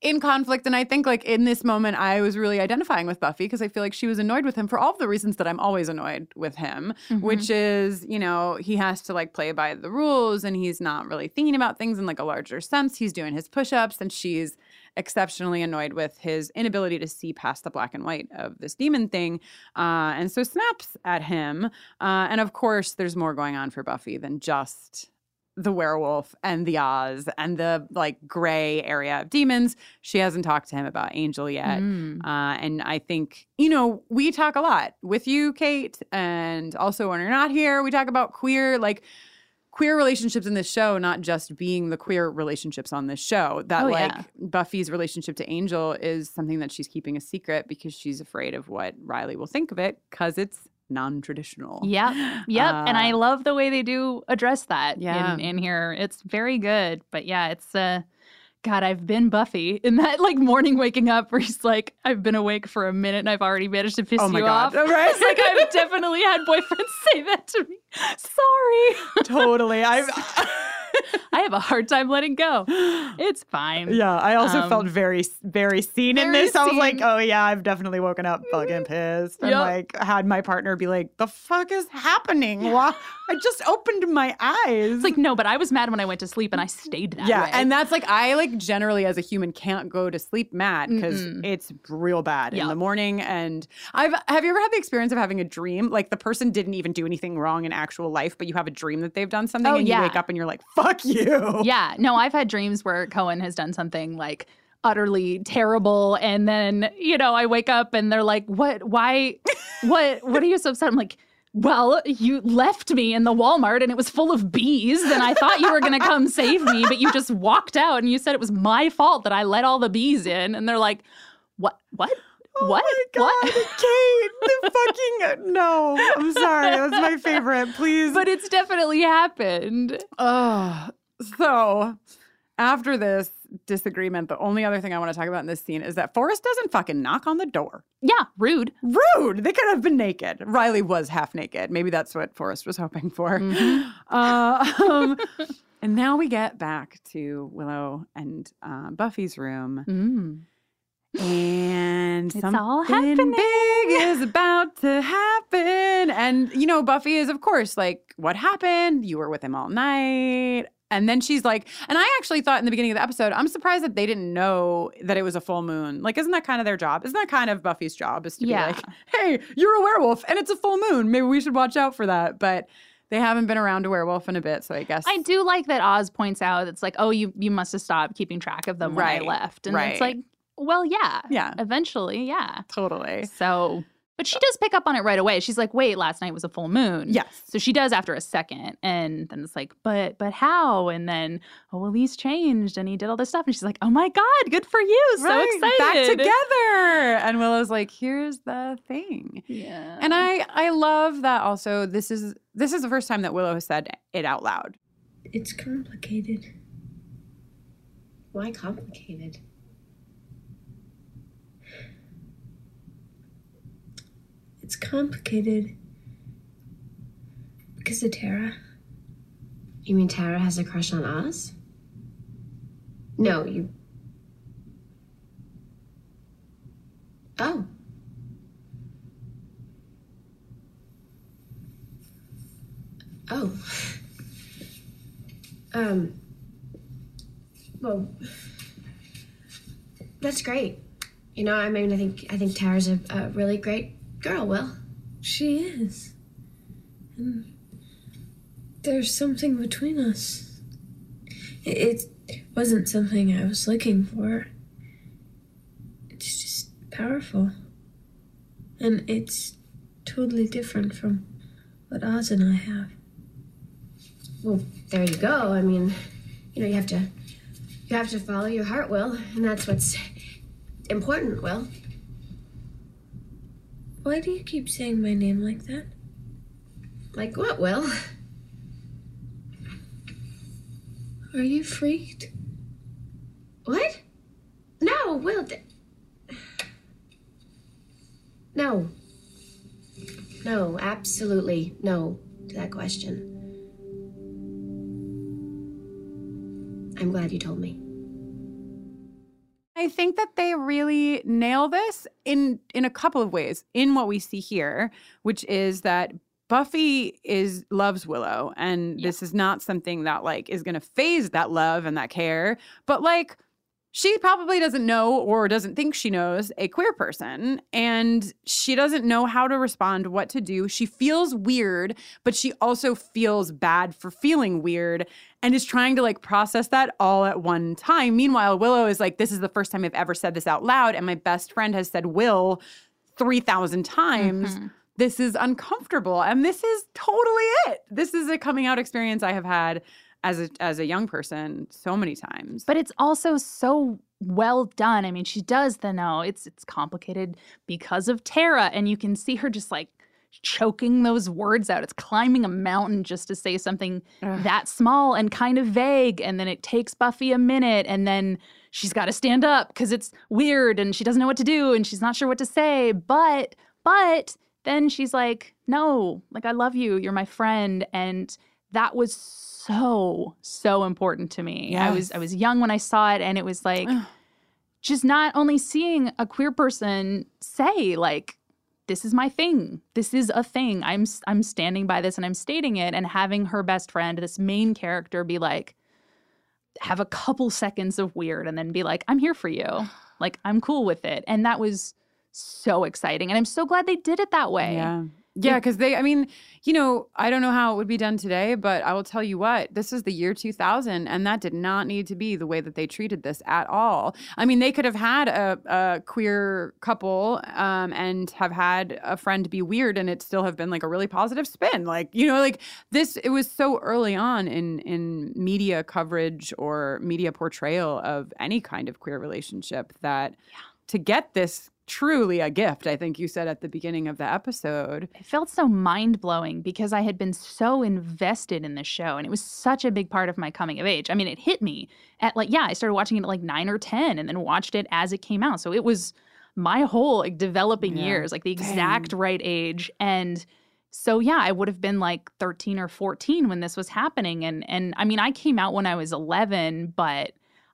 in conflict. And I think, like, in this moment, I was really identifying with Buffy because I feel like she was annoyed with him for all of the reasons that I'm always annoyed with him, which is, you know, he has to like play by the rules and he's not really thinking about things in like a larger sense. He's doing his push ups and she's exceptionally annoyed with his inability to see past the black and white of this demon thing. Uh, and so snaps at him. Uh, and of course, there's more going on for Buffy than just the werewolf and the Oz and the like gray area of demons. She hasn't talked to him about Angel yet. Mm. Uh, and I think, you know, we talk a lot with you, Kate, and also when you're not here, we talk about queer, like, queer relationships in this show, not just being the queer relationships on this show. That, Oh, like, yeah. Buffy's relationship to Angel is something that she's keeping a secret because she's afraid of what Riley will think of it because it's non traditional. Yep. (gasps) Yep. and I Uh, love the way they do address that Yeah. in, in here. It's very good. But yeah, it's uh God, I've been Buffy (laughs) in that like morning waking up where he's like, I've been awake for a minute and I've already managed to piss Oh my you God. off. Right. (laughs) It's like I've definitely had boyfriends (laughs) say that to me. Sorry. totally. I've. (laughs) I have a hard time letting go. It's fine. Yeah, I also Um, felt very, very seen in very this. I was like. Oh yeah, I've definitely woken up fucking pissed, and Yep. like had my partner be like, "The fuck is happening? Why? I just opened my eyes." It's like, no, but I was mad when I went to sleep and I stayed that yeah, way. and that's like I like generally as a human can't go to sleep mad because it's real bad in the morning. And I've have you ever had the experience of having a dream like the person didn't even do anything wrong in actual life, but you have a dream that they've done something, Oh, and yeah. you wake up and you're like, "Fuck you." Yeah, no, I've had dreams where Cohen has done something like utterly terrible and then, you know, I wake up and they're like, "What? Why (laughs) what what are you so upset?" I'm like, "Well, you left me in the Walmart and it was full of bees and I thought you were going to come save me, but you just walked out and you said it was my fault that I let all the bees in." And they're like, "What? What? Oh what? What?" Kate! The (laughs) fucking no! I'm sorry. That's my favorite. Please. But it's definitely happened. oh, so after this disagreement, the only other thing I want to talk about in this scene is that Forrest doesn't fucking knock on the door. Yeah, rude. Rude. They could have been naked. Riley was half naked. Maybe that's what Forrest was hoping for. Uh, (laughs) um, and now we get back to Willow and uh, Buffy's room. Mm. And It's something all happening. big is about to happen. And, you know, Buffy is, of course, like, what happened? You were with him all night. And then she's like, and I actually thought in the beginning of the episode, I'm surprised that they didn't know that it was a full moon. Like, isn't that kind of their job? Isn't that kind of Buffy's job? Is to Yeah. be like, hey, you're a werewolf and it's a full moon. Maybe we should watch out for that. But they haven't been around a werewolf in a bit. So I guess. I do like that Oz points out it's like, oh, you you must have stopped keeping track of them when Right, I left. And right. it's like, well, yeah. Yeah. Eventually, yeah. Totally. So but she uh does pick up on it right away. She's like, wait, last night was a full moon. Yes. So she does after a second. And then it's like, but but how? And then, oh well, he's changed and he did all this stuff. And she's like, Oh my God, good for you. So Right, excited. Back together. And Willow's like, here's the thing. Yeah. And I I love that also this is this is the first time that Willow has said it out loud. It's complicated. Why complicated? It's complicated because of Tara. You mean Tara has a crush on us? No, you. Oh. Oh. Um. Well, that's great. You know, I mean, I think I think Tara's a, a really great Oh, girl. Will. She is. And there's something between us. It, it wasn't something I was looking for. It's just powerful. And it's totally different from what Oz and I have. Well, there you go. I mean, you know, you have to you have to follow your heart, Will, and that's what's important, Will. Why do you keep saying my name like that? Like what, Will? Are you freaked? What? No, Will. No. No, absolutely no to that question. I'm glad you told me. I think that they really nail this in in a couple of ways. In what we see here, which is that Buffy is loves Willow, and Yeah. this is not something that like is going to phase that love and that care, but like she probably doesn't know or doesn't think she knows a queer person and she doesn't know how to respond what to do. She feels weird but she also feels bad for feeling weird and is trying to like process that all at one time. Meanwhile willow is like this is the first time i've ever said this out loud and my best friend has said will 3000 times. Mhm. this is uncomfortable. And this is totally it. This is a coming out experience i have had as a as a young person so many times But it's also so well done. I mean, she does the no. It's it's complicated because of Tara, and you can see her just like choking those words out. It's climbing a mountain just to say something Ugh. that small and kind of vague, and then it takes Buffy a minute, and then she's got to stand up because it's weird, and she doesn't know what to do, and she's not sure what to say. But but then she's like, no, like I love you. You're my friend, and that was so so important to me. I was I was young when I saw it and it was like just not only seeing a queer person say like this is my thing. This is a thing. I'm I'm standing by this and I'm stating it and having her best friend this main character be like have a couple seconds of weird and then be like I'm here for you. Like I'm cool with it. And that was so exciting and I'm so glad they did it that way. Yeah. Yeah, because they, I mean, you know, I don't know how it would be done today, but I will tell you what, this is the year 2000, and that did not need to be the way that they treated this at all. I mean, they could have had a, a queer couple um, and have had a friend be weird, and it still have been like a really positive spin. Like, you know, like this, it was so early on in in media coverage or media portrayal of any kind of queer relationship that to get this truly a gift, I think you said at the beginning of the episode. It felt so mind blowing because I had been so invested in the show and it was such a big part of my coming of age. I mean, it hit me at like, yeah, I started watching it at like nine or 10 and then watched it as it came out. So it was my whole like developing Yeah. years, like the exact right age. And so yeah, I would have been like 13 or 14 when this was happening. And and I mean, I came out when I was 11, but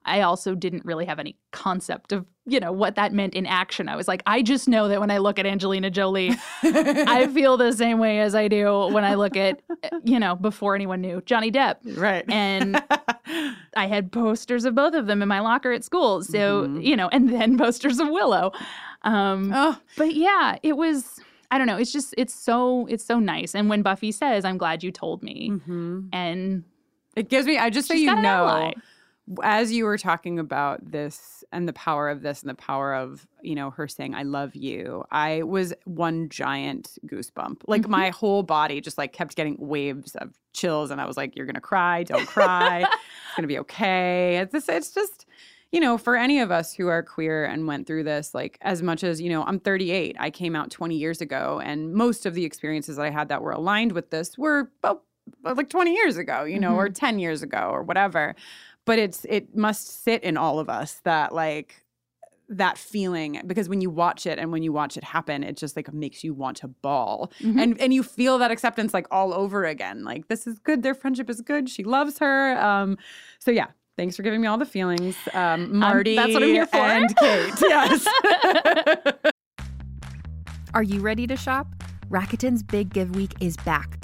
I also didn't really have any concept of, you know, what that meant in action. I was like, I just know that when I look at Angelina Jolie, (laughs) I feel the same way as I do when I look at, you know, before anyone knew Johnny Depp. right. And (laughs) I had posters of both of them in my locker at school. So, Mhm. you know, and then (laughs) posters of Willow. Um, oh, but yeah, it was, I don't know, it's just, it's so, it's so nice. And when Buffy says, I'm glad you told me, mhm. and it gives me. I just so you know. As you were talking about this and the power of this and the power of you know her saying "I love you," I was one giant goosebump. Like Mhm. my whole body just like kept getting waves of chills, and I was like, "You're gonna cry? Don't cry. it's gonna be okay." It's just, it's just. You know, for any of us who are queer and went through this, like as much as, you know, I'm 38, I came out 20 years ago, and most of the experiences that I had that were aligned with this were about like 20 years ago, you know, or 10 years ago or whatever. But it's it must sit in all of us that like that feeling because when you watch it and when you watch it happen, it just like makes you want to bawl. Mhm. And and you feel that acceptance like all over again. Like this is good, their friendship is good. She loves her. Um so yeah. Thanks for giving me all the feelings. Um Marti that's what I'm here for. and Kate. (laughs) Yes. Are you ready to shop? Rakuten's Big Give Week is back.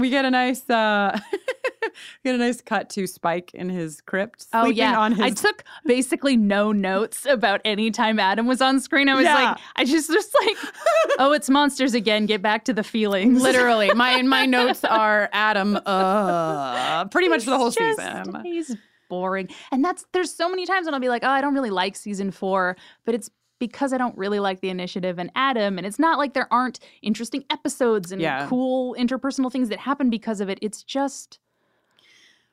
we get a nice uh we (laughs) get a nice cut to Spike in his crypt. Oh yeah, on his I took basically no notes about any time Adam was on screen. I was Yeah. like, I just just like, (laughs) oh, it's monsters again. Get back to the feelings. literally (laughs) my my notes are Adam uh pretty much for the whole Just- season. He's boring, and that's there's so many times when I'll be like, oh, I don't really like season four, but it's because I don't really like the initiative and Adam, and it's not like there aren't interesting episodes and Yeah. cool interpersonal things that happen because of it. It's just.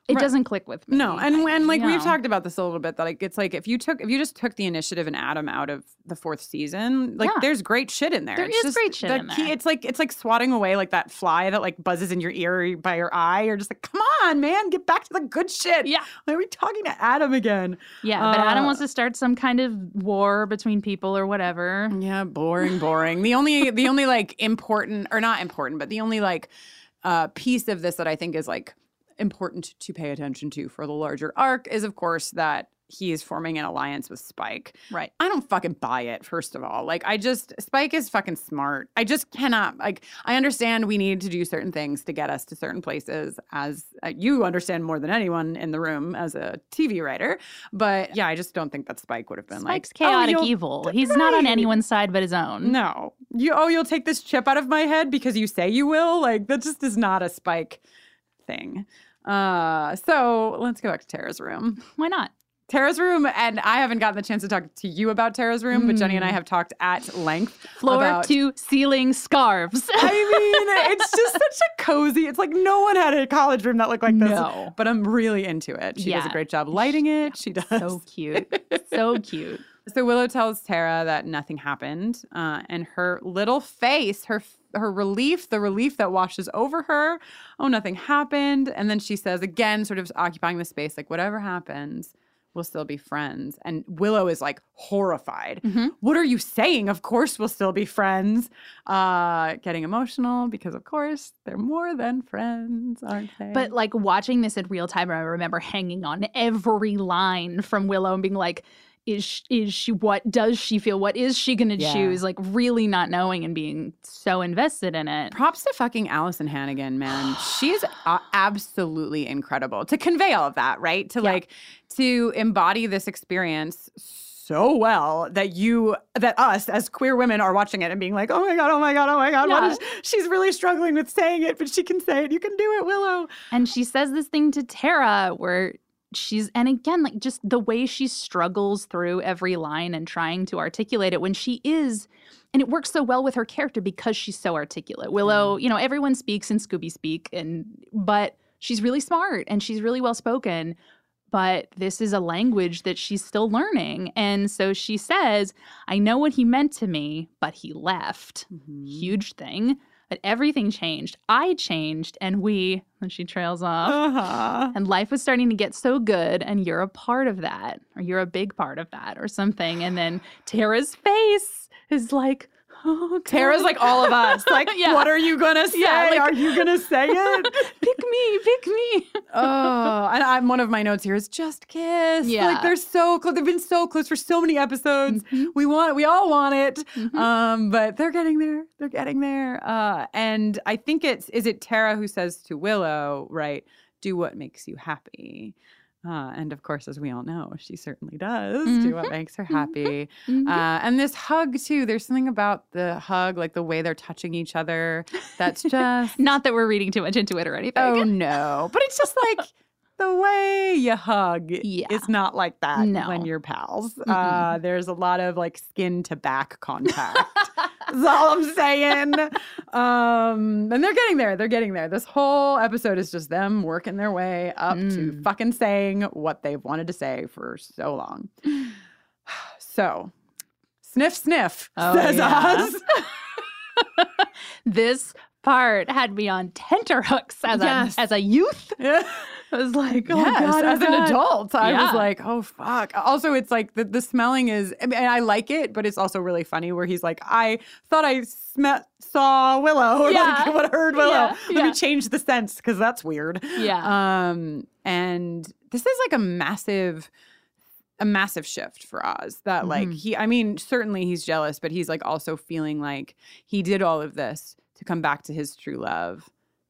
It Right. doesn't click with me. No, and when like we've talked about this a little bit, that like it's like if you took if you just took the initiative and Adam out of the fourth season, like Yeah. there's great shit in there. There it's is just great shit the in key- there. It's like it's like swatting away like that fly that like buzzes in your ear by your eye. You're just like, come on, man, get back to the good shit. Yeah. Why are we talking to Adam again? Yeah, but Adam Uh, wants to start some kind of war between people or whatever. Yeah, boring, boring. the only the only like important or not important, but the only like uh piece of this that I think is like important to pay attention to for the larger arc is of course that he is forming an alliance with Spike. Right. I don't fucking buy it, first of all. Like, I just, Spike is fucking smart. I just cannot, like, I understand we need to do certain things to get us to certain places, as uh, you understand more than anyone in the room as a TV writer. But yeah, I just don't think that Spike would have been Spike's like, oh, chaotic you'll- evil. He's not on anyone's side but his own. No. You oh, you'll take this chip out of my head because you say you will? Like that just is not a spike thing. Uh so let's go back to Tara's room. Why not? Tara's room, and I haven't gotten the chance to talk to you about Tara's room, but Jenny and I have talked at length. Floor about, to ceiling scarves. (laughs) I mean, it's just (laughs) such a cozy. It's like no one had a college room that looked like this. No. But I'm really into it. She does a great job lighting it. She does. so cute. So cute. (laughs) So Willow tells Tara that nothing happened, uh, and her little face, her her relief, the relief that washes over her. Oh, nothing happened. And then she says again, sort of occupying the space, like whatever happens, we'll still be friends. And Willow is like horrified. What are you saying? Of course, we'll still be friends. Uh, getting emotional because, of course, they're more than friends, aren't they? But like watching this in real time, I remember hanging on every line from Willow and being like, is is she what does she feel? What is she gonna Yeah. choose? Like really not knowing and being so invested in it. Props to fucking Alyson Hannigan, man. (sighs) She's uh, absolutely incredible to convey all of that, right? To like to embody this experience so well that you that us as queer women are watching it and being like, "Oh my god, oh my god, oh my god, Yeah. is she's really struggling with saying it, but she can say it. You can do it, Willow." And she says this thing to Tara where she's and again like just the way she struggles through every line and trying to articulate it when she is and it works so well with her character because she's so articulate. Willow, mm-hmm. you know, everyone speaks in Scooby speak and but she's really smart and she's really well spoken. But this is a language that she's still learning. And so she says, I know what he meant to me, but he left. Mm-hmm. Huge thing. But everything changed. I changed, and we, and she trails off. Uh-huh. And life was starting to get so good, and you're a part of that, or you're a big part of that, or something. And then Tara's face is like, oh, (laughs) Tara's like all of us. (laughs) Like, Yeah. what are you gonna say? Yeah, like- are you gonna say it? (laughs) pick me, pick me. oh, and I'm one of my notes here is just kiss. Yeah. like they're so close. They've been so close for so many episodes. Mm-hmm. We want, we all want it. Um, but they're getting there. They're getting there. Uh, and I think it's is it Tara who says to Willow, right? Do what makes you happy. Uh, and of course, as we all know, she certainly does do what Mhm. makes her happy. Mhm. Uh, and this hug, too, there's something about the hug, like the way they're touching each other, that's (laughs) just. Not that we're reading too much into it or anything. oh, no. But it's just like (laughs) the way you hug Yeah. is not like that No. when you're pals. Uh, there's a lot of like skin to back contact. (laughs) That's all I'm saying. Um, and they're getting there. They're getting there. This whole episode is just them working their way up Mm. to fucking saying what they've wanted to say for so long. (sighs) So, sniff, sniff, Oh, says yeah. Oz. (laughs) this part had me on tenterhooks as Yes. a as a youth. Yeah. (laughs) I was like, oh yes, god, oh, as an God. adult, I was like, oh fuck. Also, it's like the, the smelling is. I mean, I like it, but it's also really funny where he's like, I thought I smet saw Willow, (laughs) or Yeah. like what heard Willow. Yeah, Let yeah. me change the sense because that's weird. Yeah. Um, and this is like a massive. A massive shift for Oz that, like, Mhm. he, I mean, certainly he's jealous, but he's like also feeling like he did all of this to come back to his true love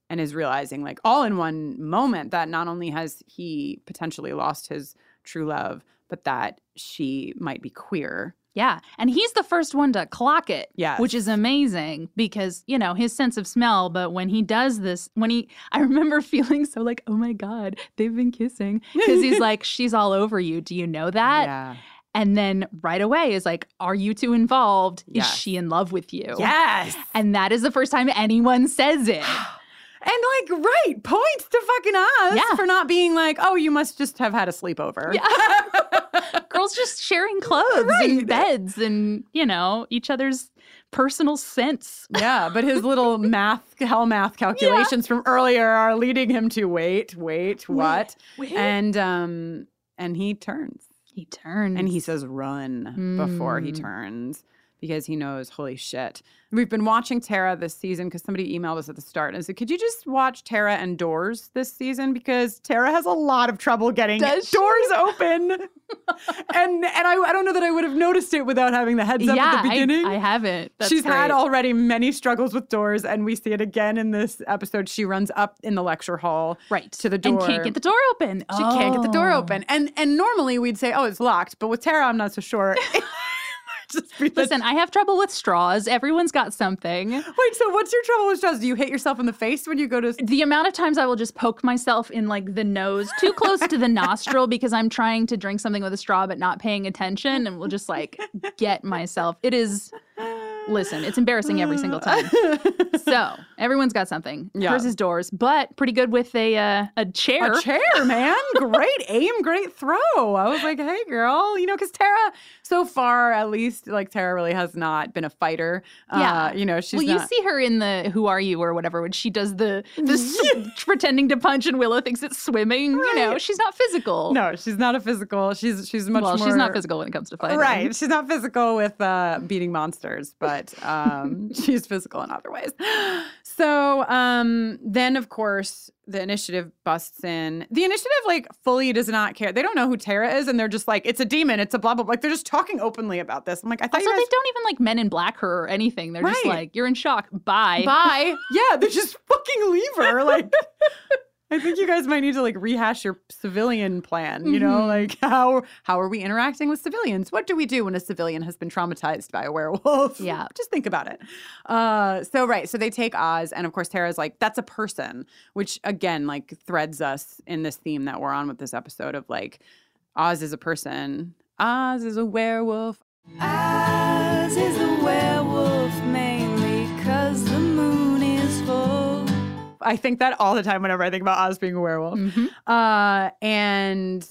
and is realizing like all in one moment that not only has he potentially lost his true love but that she might be queer Yeah. And he's the first one to clock it. Yeah. Which is amazing because, you know, his sense of smell. But when he does this, when he, I remember (laughs) feeling so like, oh my God, they've been kissing. Because he's like, (laughs) she's all over you. Do you know that? yeah And then right away is like, are you two involved? Yes. Is she in love with you? yes And that is the first time anyone says it. (gasps) (gasps) (gasps) and like right points to fucking us Yeah. for not being like oh you must just have had a sleepover Yeah. (laughs) Girls just sharing clothes and beds and, you know, each other's personal scents. yeah but his (laughs) little math hell math calculations from earlier are leading him to wait wait what wait. and um and he turns He turns. And he says run before he Mm. turns because he knows, holy shit. We've been watching Tara this season because somebody emailed us at the start and said, Could you just watch Tara and Doors this season? Because Tara has a lot of trouble getting Does she? doors open. (laughs) and and I, I don't know that I would have noticed it without having the heads up yeah, at the beginning. I, I haven't. That's She's had already many struggles with doors, and we see it again in this episode. She runs up in the lecture hall right to the door and can't get the door open. she can't get the door Oh. open. And and normally we'd say, oh, it's locked. But with Tara, I'm not so sure. (laughs) (laughs) Listen, I have trouble with straws. Everyone's got something. Wait, so what's your trouble with straws? Do you hit yourself in the face when you go to? The amount of times I will just poke myself in like the nose, too close to the nostril, (laughs) because I'm trying to drink something with a straw but not paying attention, and will just like get myself. It is. Listen, it's embarrassing every single time. (laughs) So everyone's got something. Yeah. Hers is doors, but pretty good with a uh, a chair. A chair, man. Great aim, great throw. I was like, hey, girl. You know, because Tara, so far at least, like Tara really has not been a fighter. Yeah. Uh, you know, she's well, not. you see her in the "Who Are You" or whatever when she does the the (laughs) pretending to punch, and Willow thinks it's swimming. You know, she's not physical. no, she's not a physical. She's she's much well, more. she's not physical when it comes to fighting. Right. She's not physical with uh, beating monsters, but um, (laughs) she's physical in other ways. So um, then, of course, the initiative busts in. The initiative, like, fully does not care. They don't know who Tara is, and they're just like, it's a demon, it's a blah, blah, blah. Like, they're just talking openly about this. I'm like, I thought Also, guys. they don't even like Men in Black her or anything. They're just like, "You're in shock. Bye." Bye. yeah, they just (laughs) fucking leave her. Like, I think you guys might need to like rehash your civilian plan. You know, Mhm. like how how are we interacting with civilians? What do we do when a civilian has been traumatized by a werewolf? Yeah. (laughs) just think about it. Uh, so right, so they take Oz, and of course Tara's like, "That's a person," which again like threads us in this theme that we're on with this episode of like, Oz is a person. Oz is a werewolf. Oz is a werewolf I think that all the time whenever I think about Oz being a werewolf. Mhm. Uh, and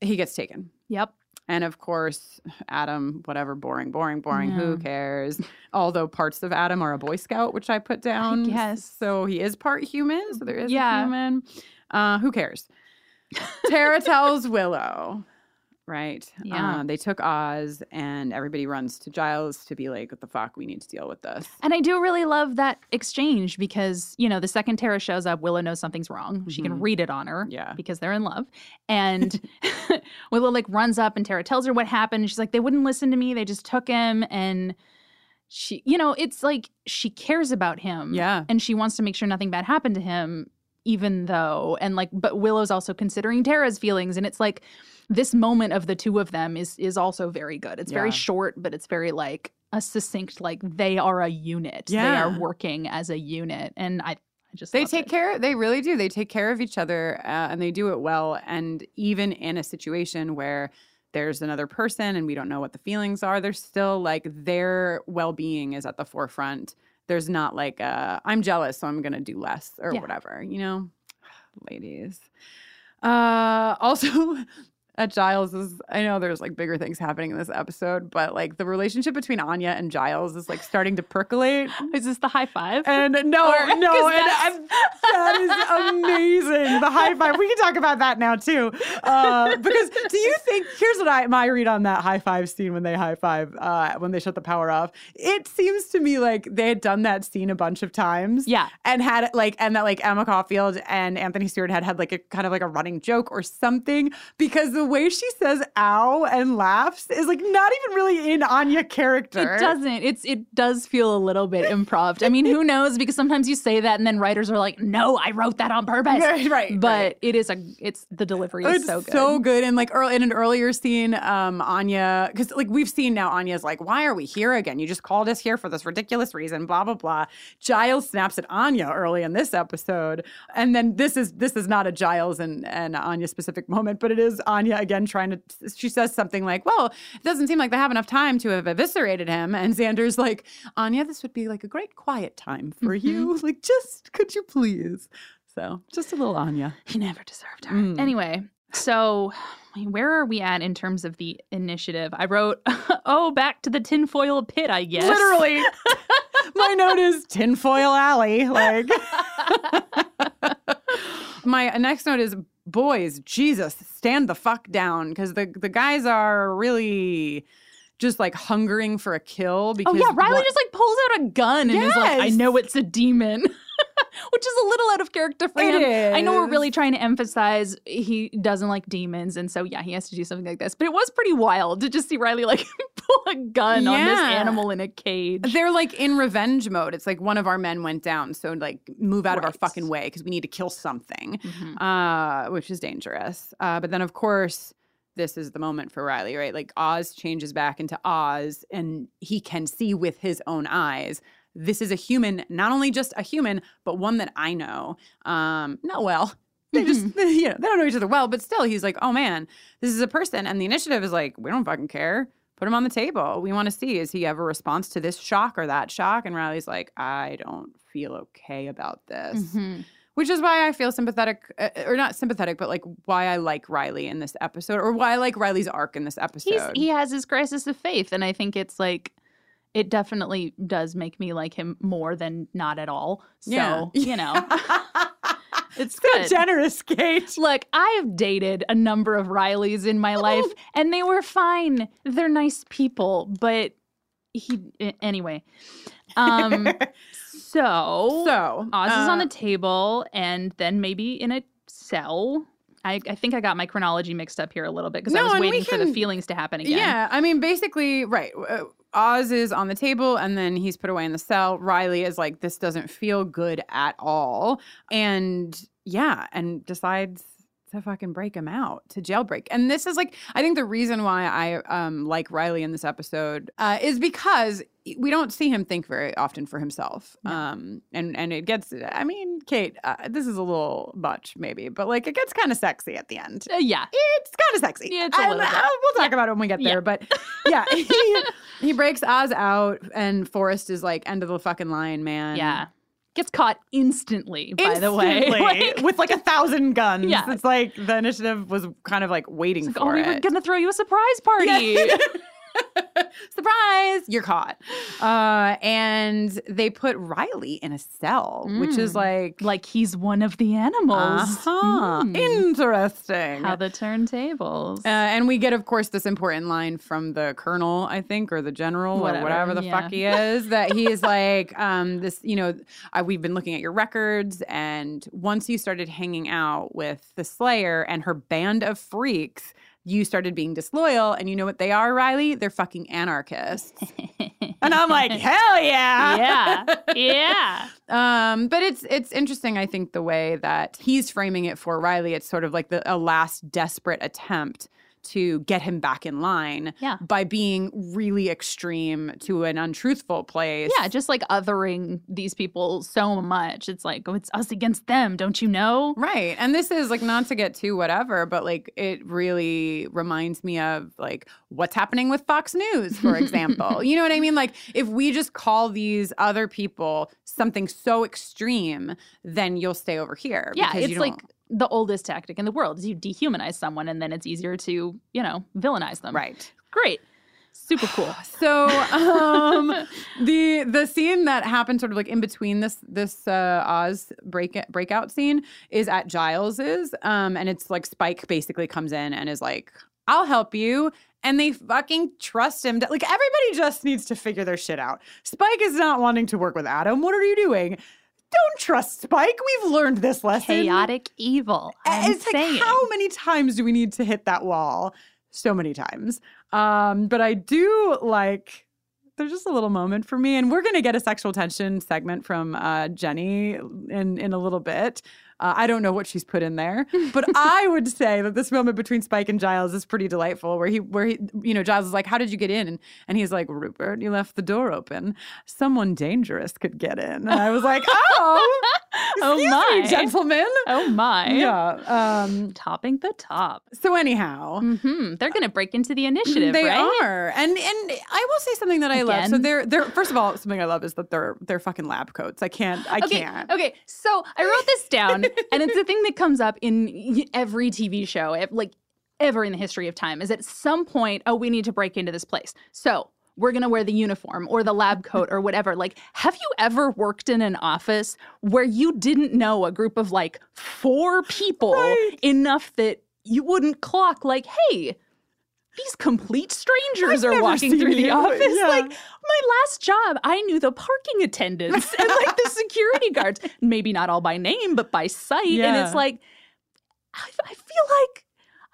he gets taken. Yep. And of course, Adam, whatever, boring, boring, boring. Who cares? Although parts of Adam are a Boy Scout, which I put down. Yes. So he is part human. So there is Yeah. a human. Uh, who cares? Tara (laughs) tells Willow, right? Yeah. Uh, they took Oz, and everybody runs to Giles to be like, what the fuck? We need to deal with this. And I do really love that exchange because, you know, the second Tara shows up, Willow knows something's wrong. She can Mhm. read it on her. Yeah. Because they're in love. And (laughs) (laughs) Willow like runs up and Tara tells her what happened. She's like, they wouldn't listen to me. They just took him. And she, you know, it's like she cares about him. Yeah. And she wants to make sure nothing bad happened to him. even though and like but Willow's also considering Tara's feelings and it's like this moment of the two of them is is also very good. It's very short but it's very like a succinct like they are a unit. Yeah. They are working as a unit and I I just They take it. care. They really do. They take care of each other, uh, and they do it well. And even in a situation where there's another person and we don't know what the feelings are, there's still like their well-being is at the forefront. There's not like uh, I'm jealous, so I'm gonna do less or Yeah. whatever. You know, (sighs) ladies. Uh, (laughs) also. At Giles is, I know there's like bigger things happening in this episode, but like the relationship between Anya and Giles is like starting to percolate. (laughs) Is this the high five? And no, Or- no, (laughs) 'cause and, that's- and that is amazing. The high five. We can talk about that now too. Uh, because do you think? Here's what I my read on that high five scene when they high five uh, when they shut the power off. It seems to me like they had done that scene a bunch of times. Yeah. and had like and that like Emma Caulfield and Anthony Stewart had had like a kind of like a running joke or something because the way she says "ow" and laughs is like not even really in Anya character. It doesn't. It's it does feel a little bit improv. I mean, who knows? Because sometimes you say that and then writers are like, "No, I wrote that on purpose." Right, right, But right. it is a. It's the delivery is it's so good. So good. And like early in an earlier scene, um, Anya, because like we've seen now, Anya's like, "Why are we here again? You just called us here for this ridiculous reason." Blah blah blah. Giles snaps at Anya early in this episode, and then this is this is not a Giles and and Anya specific moment, but it is Anya again trying to. She says something like, "Well, it doesn't seem like they have enough time to have eviscerated him," and Xander's like, "Anya, this would be like a great quiet time for you. (laughs) Like, just could you please?" So just a little Anya. He never deserved her. Mm. Anyway, so where are we at in terms of the initiative? I wrote, (laughs) "Oh, back to the tinfoil pit, I guess." Literally. (laughs) My note is tinfoil alley. Like my next note is boys, Jesus, stand the fuck down. Cause the the guys are really just like hungering for a kill because Oh yeah, Riley one- just like pulls out a gun and is like, "I know it's a demon," (laughs) which is a little out of character for It him. I know we're really trying to emphasize he doesn't like demons, and so yeah, he has to do something like this. But it was pretty wild to just see Riley like (laughs) (laughs) a gun on this animal in a cage. They're like in revenge mode. It's like one of our men went down, so like move out of our fucking way because we need to kill something, Mhm. uh, which is dangerous. Uh, but then, of course, this is the moment for Riley, right? Like Oz changes back into Oz, and he can see with his own eyes. This is a human, not only just a human, but one that I know. Um, not well. (laughs) They just, (laughs) you know, they don't know each other well, but still, he's like, oh man, this is a person. And the initiative is like, we don't fucking care. Put him on the table. We want to see, is he ever response to this shock or that shock? And Riley's like, I don't feel okay about this. Mhm. Which is why I feel sympathetic, uh, or not sympathetic, but like why I like Riley in this episode, or why I like Riley's arc in this episode. He's he has his crisis of faith, and I think it's like it definitely does make me like him more than not at all. So Yeah. you know, (laughs) it's good. generous, Kate. Look, I have dated a number of Rileys in my life, and they were fine. They're nice people, but he anyway. Um, (laughs) so So, Oz is on uh, the table, and then maybe in a cell. I, I think I got my chronology mixed up here a little bit because I was waiting for the feelings to happen again. Yeah, I mean, basically, right. uh, Oz is on the table and then he's put away in the cell. Riley is like, this doesn't feel good at all. And yeah, and decides to fucking break him out, to jailbreak. And this is like, I think the reason why I um, like Riley in this episode uh, is because we don't see him think very often for himself. Um, and, and it gets, I mean, Kate, uh, this is a little much maybe, but like it gets kind of sexy at the end. Uh, yeah. It's kind of sexy. Yeah, it's a little bit. uh, we'll talk about it when we get there. Yeah. But yeah, (laughs) he, he breaks Oz out, and Forrest is like, end of the fucking line, man. Yeah. Gets caught instantly, by the way. (laughs) Like, with like a thousand guns. Yeah. It's like the initiative was kind of like waiting like, for oh, we it. were gonna throw you a surprise party. (laughs) (laughs) Surprise! You're caught. Uh, and they put Riley in a cell, which is Mm. like, like he's one of the animals. uh-huh, Mm. interesting. How the turntables. Uh, and we get, of course, this important line from the colonel, I think, or the general, Whatever, or whatever the yeah. fuck he is. that he is (laughs) like, um, this, you know, uh, we've been looking at your records, and once you started hanging out with the Slayer and her band of freaks, you started being disloyal. And you know what they are, Riley? They're fucking anarchists. (laughs) and I'm like, hell yeah. Yeah. Yeah. (laughs) Um, but it's it's interesting, I think, the way that he's framing it for Riley. It's sort of like the, a last desperate attempt to get him back in line Yeah. by being really extreme to an untruthful place. Yeah, just like othering these people so much. It's like, oh, it's us against them, don't you know? Right. And this is like not to get too whatever, but like it really reminds me of like what's happening with Fox News, for (laughs) example. you know what I mean? Like if we just call these other people something so extreme, then you'll stay over here. Yeah, because it's you like don't- the oldest tactic in the world is you dehumanize someone and then it's easier to, you know, villainize them. Right. Great. Super cool. (sighs) So um, (laughs) the the scene that happened sort of like in between this this uh, Oz break breakout scene is at Giles's, um, and it's like Spike basically comes in and is like, "I'll help you." And they fucking trust him. To, like everybody just needs to figure their shit out. Spike is not wanting to work with Adam. What are you doing? Don't trust Spike. We've learned this lesson. Chaotic evil. I'm it's like how many times do we need to hit that wall? So many times. Um, but I do like there's just a little moment for me, and we're gonna get a sexual tension segment from uh, Jenny in in a little bit. Uh, I don't know what she's put in there, (laughs) but I would say that this moment between Spike and Giles is pretty delightful. Where he, where he, you know, Giles is like, "How did you get in?" and and he's like, "Rupert, you left the door open. Someone dangerous could get in." And I was like, (laughs) "Oh, Oh my. me, gentlemen." Oh my. Yeah. Um, Topping the top. so anyhow, hmm They're going to break into the initiative, they right? are, and and I will say something that I love. So they're they're first of all something I love is that they're they're fucking lab coats. I can't I okay, can't. Okay, so I wrote this down, and it's a thing that comes up in every TV show, like ever in the history of time, is at some point, oh, we need to break into this place. So we're gonna wear the uniform or the lab coat or whatever. Like, have you ever worked in an office where you didn't know a group of like four people enough that you wouldn't clock, like, hey, these complete strangers I've are walking through the (laughs) office. Yeah. Like my last job, I knew the parking attendants and like the security guards. (laughs) Maybe not all by name, but by sight. And it's like, I, I feel like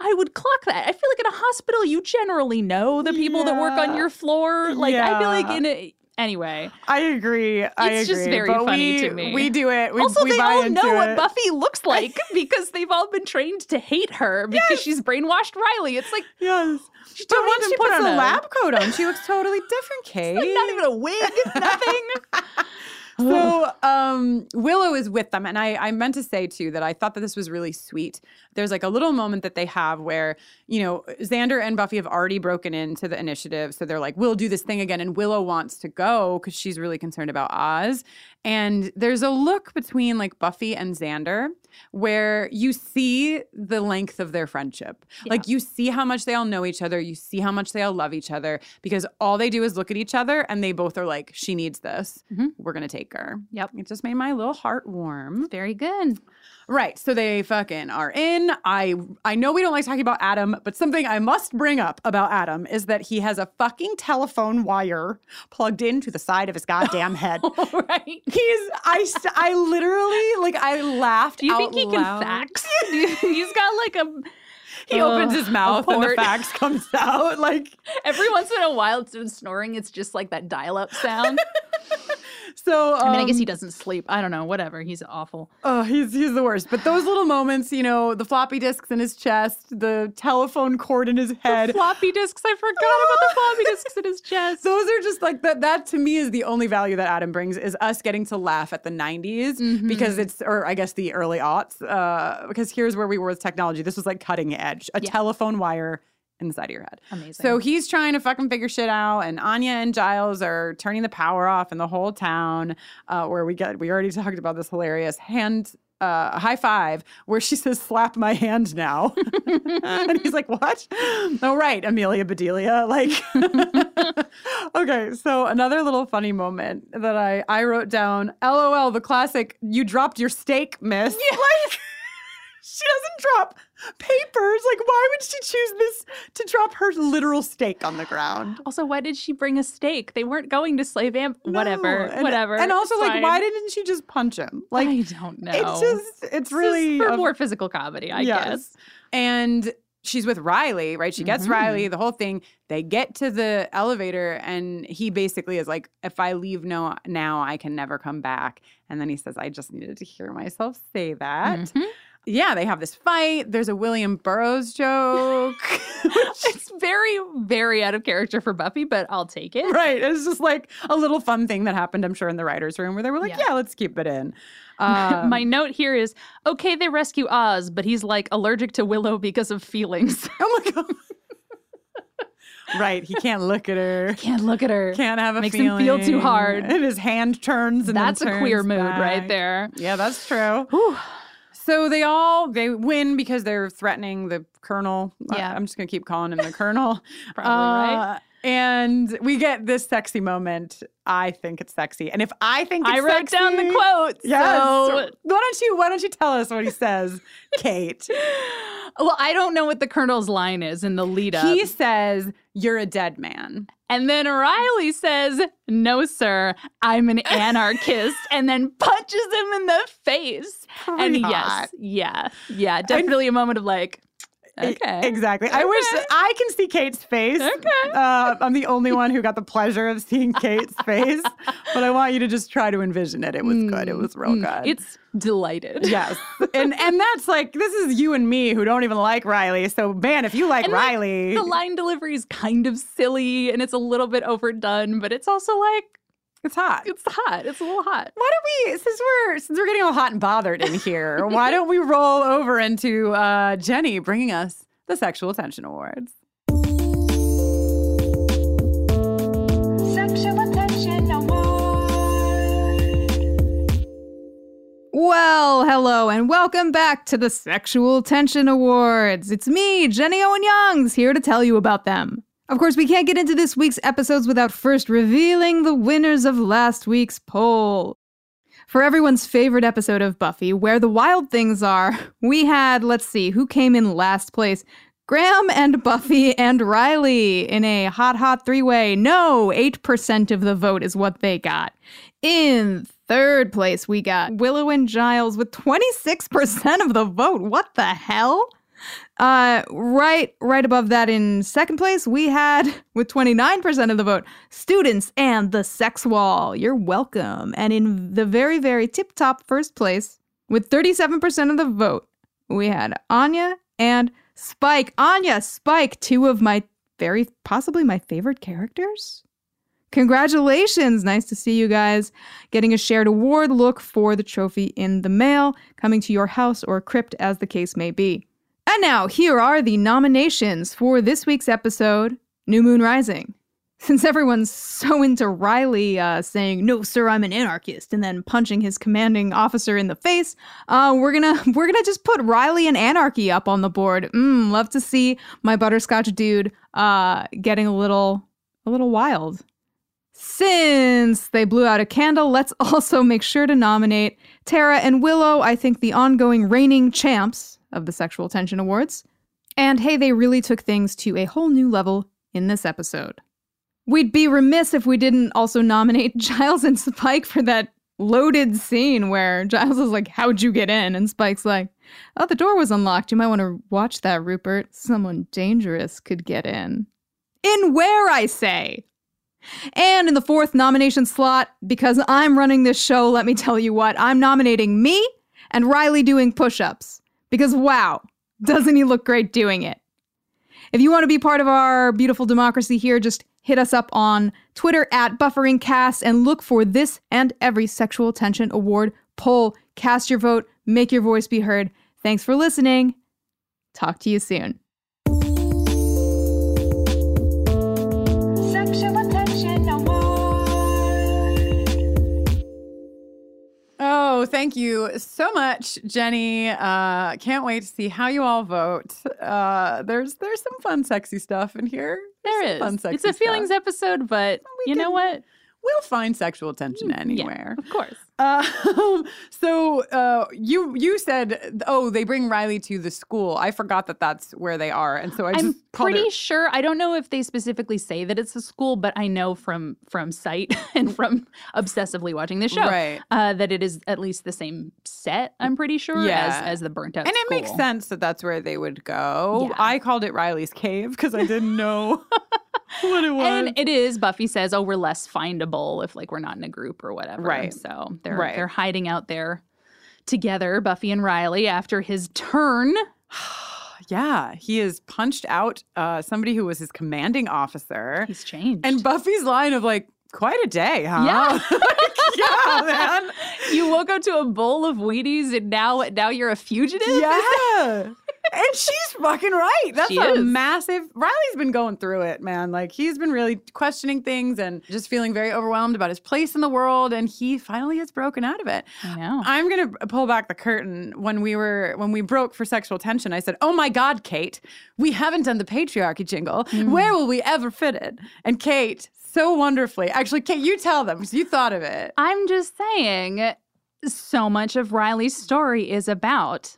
I would clock that. I feel like in a hospital, you generally know the people that work on your floor. Like I feel like in a anyway. I agree. I It's just very but funny we, to me. We do it. We, also, we they all know what. Buffy looks (laughs) like because they've all been trained to hate her because she's brainwashed Riley. It's like Yes. she But once she put puts on a- lab coat on, she looks totally different, (laughs) Kate. like not even a wig, nothing. (laughs) (laughs) So (laughs) um, Willow is with them, and I, I meant to say too that I thought that this was really sweet. There's like a little moment that they have where you know Xander and Buffy have already broken into the initiative, so they're like, "We'll do this thing again," and Willow wants to go because she's really concerned about Oz. And there's a look between like Buffy and Xander where you see the length of their friendship. Like you see how much they all know each other, you see how much they all love each other because all they do is look at each other and they both are like, "She needs this. Mm-hmm. We're gonna take her." Yep. It just made my little heart warm. Very good. Right. So they fucking are in. I I know we don't like talking about Adam, but something I must bring up about Adam is that he has a fucking telephone wire plugged into the side of his goddamn head. (laughs) right. He's I I literally like I laughed. Out think he loud. can fax? (laughs) He's got like a. He uh, opens his mouth and the fax comes out. Like (laughs) Every once in a while, instead of snoring, it's just like that dial-up sound. (laughs) so. I mean, I guess um, he doesn't sleep. I don't know. Whatever. He's awful. Oh, he's he's the worst. But those little moments, you know, the floppy disks in his chest, the telephone cord in his head. Floppy disks. I forgot about the floppy disks in his (laughs) chest. Those are just like that. That to me is the only value that Adam brings is us getting to laugh at the '90s Mm-hmm. because it's, or I guess the early aughts. Uh, because here's where we were with technology. This was like cutting edge. A Yeah. telephone wire in the side of your head. Amazing. So he's trying to fucking figure shit out, and Anya and Giles are turning the power off in the whole town. Uh, where we get, we already (laughs) talked about this hilarious hand. Uh, high five, where she (laughs) says, "Slap my hand now," (laughs) and he's like, "What?" Oh, right, Amelia Bedelia. Like, okay. So another little funny moment that I I wrote down. LOL, the classic. You dropped your steak, miss. Yeah. Like, she doesn't drop papers. Like, why would she choose this to drop her literal steak on the ground? Also, why did she bring a steak? They weren't going to slave amp. whatever. And- whatever. And also, like, why didn't she just punch him? Like, I don't know. it's just, it's really for a- more physical comedy, I Yes. guess. And she's with Riley, right? She gets Mhm. Riley, the whole thing. They get to the elevator, and he basically is like, if I leave no, now, I can never come back. And then he says, I just needed to hear myself say that. Mhm. Yeah, they have this fight. There's a William Burroughs joke. (laughs) it's very, very out of character for Buffy, but I'll take it. right. It's just like a little fun thing that happened, I'm sure, in the writer's room where they were like, yeah, Yeah. let's keep it in. (laughs) Um, My (laughs) note here is okay, they rescue Oz, but he's like allergic to Willow because of feelings. oh my God. right. He can't look at her. Can't look at her. Can't have a Makes him feel too hard. And his hand turns and That's a queer turns mood right there. Yeah, that's true. So they all they win because they're threatening the colonel. Uh, Yeah. I'm just gonna keep calling him the colonel. (laughs) Probably right. And we get this sexy moment. I think it's sexy. And if I think it's I wrote down the sexy- quote. Yes. So, Why don't you why don't you tell us what he says, (laughs) Kate? well, I don't know what the colonel's line is in the lead up. he says, You're a dead man. And then Riley says, No, sir, I'm an anarchist, and then punches him in the face. and Pretty yes, hot. yeah, yeah, definitely a moment of like, okay. Exactly. I wish I can see Kate's face. Okay. Uh, I'm the only one who got the pleasure of seeing Kate's (laughs) face, but I want you to just try to envision it. It was good. It was real Mm, good. It's delighted. yes, and and that's like this is you and me who don't even like Riley. So man, if you like And, like, Riley, The line delivery is kind of silly and it's a little bit overdone, but it's also like, it's hot. it's hot. It's a little hot. Why don't we, since we're since we're getting all hot and bothered in here, (laughs) why don't we roll over into uh, Jenny bringing us the Sexual Attention Awards? Sexual attention award. Well, hello, and welcome back to the Sexual Tension Awards. It's me, Jenny Owen Youngs, here to tell you about them. Of course, we can't get into this week's episodes without first revealing the winners of last week's poll. For everyone's favorite episode of Buffy, Where the Wild Things Are, we had, let's see, who came in last place? Graham and Buffy and Riley in a hot, hot three way. No, 8% of the vote is what they got. In third place, we got Willow and Giles with 26% of the vote. What the hell? Uh, right, right above that in second place, we had (laughs) with 29% of the vote, students and the sex wall. You're welcome. And in the very, very tip top first place, with 37% of the vote, we had Anya and Spike. Anya, Spike, two of my very possibly my favorite characters. Congratulations. Nice to see you guys getting a shared award. Look for the trophy in the mail, coming to your house or crypt, as the case may be. And now, here are the nominations for this week's episode New Moon Rising. (laughs) Since everyone's so into Riley uh, saying, "No, sir, I'm an anarchist," and then punching his commanding officer in the face, uh, we're gonna (laughs) we're gonna just put Riley and anarchy up on the board. Mm, love to see my butterscotch dude uh, getting a little a little wild. Since they blew out a candle, let's (laughs) also make sure to nominate Tara and Willow. I think the ongoing reigning champs of the Sexual Tension Awards. And hey, they really took things to a whole new level in this episode. We'd be remiss if we didn't also nominate (laughs) Giles and Spike for that loaded scene where Giles is like, How'd you get in? And Spike's like, Oh, the door was unlocked. You might want to watch that, Rupert. Someone dangerous could get in. In where, I say? And in the fourth nomination slot, because I'm running this show, let me tell you what, I'm nominating me and Riley doing push ups. Because wow, doesn't he look great doing it? If you want to be part of our beautiful democracy here, just hit us up on Twitter at BufferingCast and look for this and every Sexual Tension Award poll. Cast your vote, make your voice be heard. Thanks for listening. Talk to you soon. Thank you so much, Jenny. Uh, can't wait to see how you all vote. Uh, there's there's some fun, sexy stuff in here. There's There is. Fun, sexy It's a feelings stuff. episode, but you know what? We'll find sexual tension Mm, anywhere. Of course. Um, (laughs) so uh, you you said, oh, they bring Riley to the school. I forgot that that's where they are, and so I just I'm called pretty sure. I don't know if they specifically say that it's a school, but I know from from sight (laughs) and from obsessively watching the show Right. uh, that it is at least the same set. I'm pretty sure Yeah. as as the burnt out. and it makes sense that that's where they would go. Yeah. I called it Riley's cave because I didn't (laughs) know what it was. And it is. Buffy says, "Oh, we're less findable if like we're not in a group or whatever." Right. So they're Right. they're hiding out there together, Buffy and Riley, after his turn. (sighs) yeah, he has punched out uh, somebody who was his commanding officer. He's changed. And Buffy's line of like, quite a day, huh? Yeah. (laughs) yeah, man. (laughs) You woke up to a bowl of Wheaties and now now you're a fugitive. Yeah. (laughs) and she's fucking right. That's She a is. massive. Riley's been going through it, man. Like he's been really questioning things and just feeling very overwhelmed about his place in the world. And he finally has broken out of it. I know. I'm gonna pull back the curtain. When we were when we broke for sexual tension, I said, "Oh my God, Kate, we haven't done the patriarchy jingle. Hmm. Where will we ever fit it?" And Kate, so wonderfully, actually, Kate, you tell them because you thought of it. I'm just saying, so much of Riley's story is about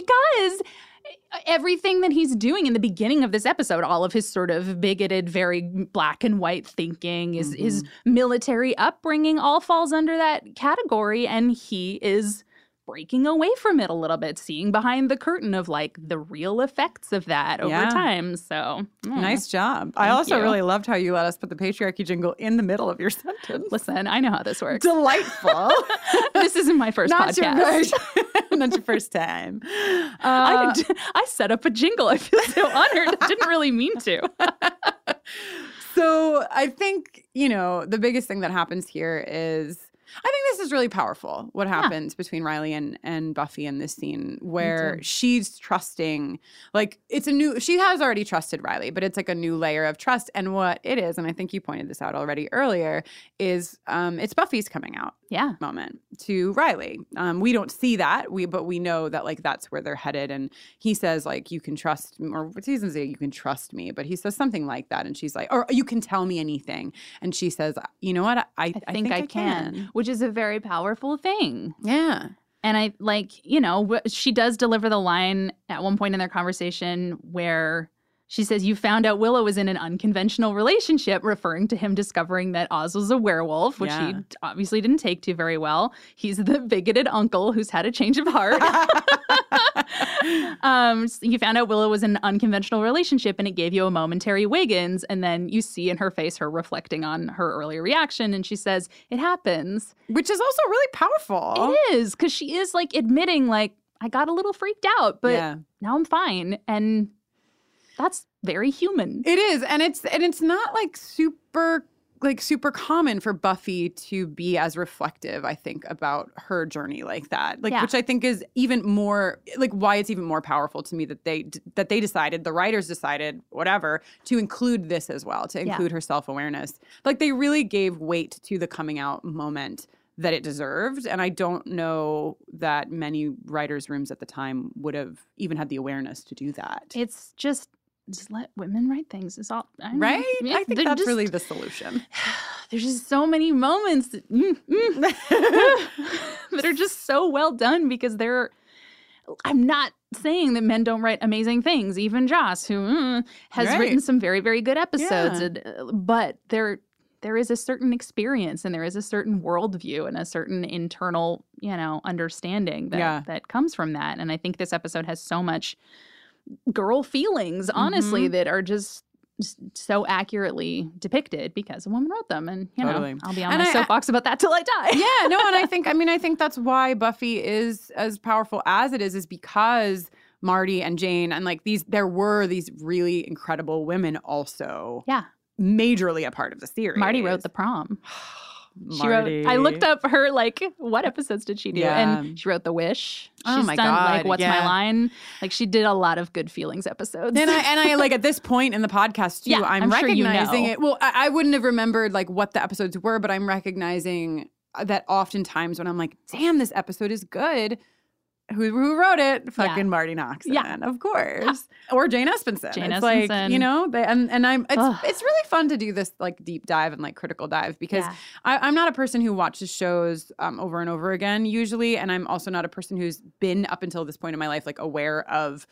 because everything that he's doing in the beginning of this episode, all of his sort of bigoted, very black and white thinking, his his mm-hmm. military upbringing, all falls under that category, and he is breaking away from it a little bit, seeing behind the curtain of like the real effects of that over Yeah. time. So mm. Nice job. I also you. really loved how you let us put the patriarchy jingle in the middle of your (laughs) sentence. Listen, I know how this works. Delightful. (laughs) this isn't my first Not podcast. your first, (laughs) not your first time. I, Uh, I set up a jingle. I feel so honored. I didn't really mean to. so I think, you know, the biggest thing that happens here is I think this is really powerful what happens between Riley and, and Buffy in this scene where she's trusting like it's a new she has already trusted Riley, but it's like a new layer of trust. And what it is, and I think you pointed this out already earlier, is um it's Buffy's coming out Yeah. moment to Riley. Um, we don't see that, we but we know that like that's where they're headed. And he says like you can trust me, or he doesn't say you can trust me, but he says something like that, and she's like, or you can tell me anything, and she says, you know what, I, I, I think I, can, which is a very powerful thing. Yeah. And I like, you know, she does deliver the line at one point in their conversation where she says, You found out Willow was in an unconventional relationship, referring to him discovering that Oz was a werewolf, which he obviously didn't take to very well. He's the bigoted uncle who's had a change of heart. (laughs) um, s- you found out Willow was in an unconventional relationship and it gave you a momentary Wiggins. And then you see in her face her reflecting on her earlier reaction. And she says, It happens. Which is also really powerful. It is because she is like admitting, like, I got a little freaked out, but Yeah. now I'm fine. And that's very human. It is, and it's and it's not like super like super common for Buffy to be as reflective, I think, about her journey like that. Like Yeah. which I think is even more like why it's even more powerful to me that they that they decided, the writers decided, whatever, to include this as well, to Yeah. include her self-awareness. Like they really gave weight to the coming out moment that it deserved. And I don't know that many writers' rooms at the time would have even had the awareness to do that. It's just just let women write things. It's all I know. Right? Yeah, I think that's just- really the solution. (sighs) There's just so many moments that, mm, mm, (laughs) (laughs) that are just so well done because they're. I'm not saying that men don't write amazing things. Even Joss, who mm, has Right. written some very, very good episodes, Yeah. and, uh, but there there is a certain experience and there is a certain worldview and a certain internal, you know, understanding that Yeah. that comes from that. And I think this episode has so much girl feelings, honestly, Mhm. that are just so accurately depicted because a woman wrote them. And, you Totally. know, I'll be on And my I- soapbox about that till I die. yeah, (laughs) no, and I think I mean I think that's why Buffy is as powerful as it is, is because Marti and Jane and like these there were these really incredible women also Yeah. majorly a part of the series. Marti wrote the prom. (sighs) (sighs) She wrote. I looked up her like what episodes did she do, Yeah. and she wrote The Wish. Oh She's my done like God, What's My. Line. Like she did a lot of good feelings episodes. And I and I like at (laughs) this point in the podcast too, Yeah, I'm, I'm sure you recognizing know. it. Well, I, I wouldn't have remembered like what the episodes were, but I'm recognizing that oftentimes when I'm like, damn, this episode is good. Who, who wrote it? Fucking Marti Noxon. Yeah. of course, or Jane Espenson. Jane it's like Espenson. you know, they, and and I'm it's Ugh. it's really fun to do this like deep dive and like critical dive because Yeah. I, I'm not a person who watches shows um, over and over again usually, and I'm also not a person who's been up until this point in my life like aware of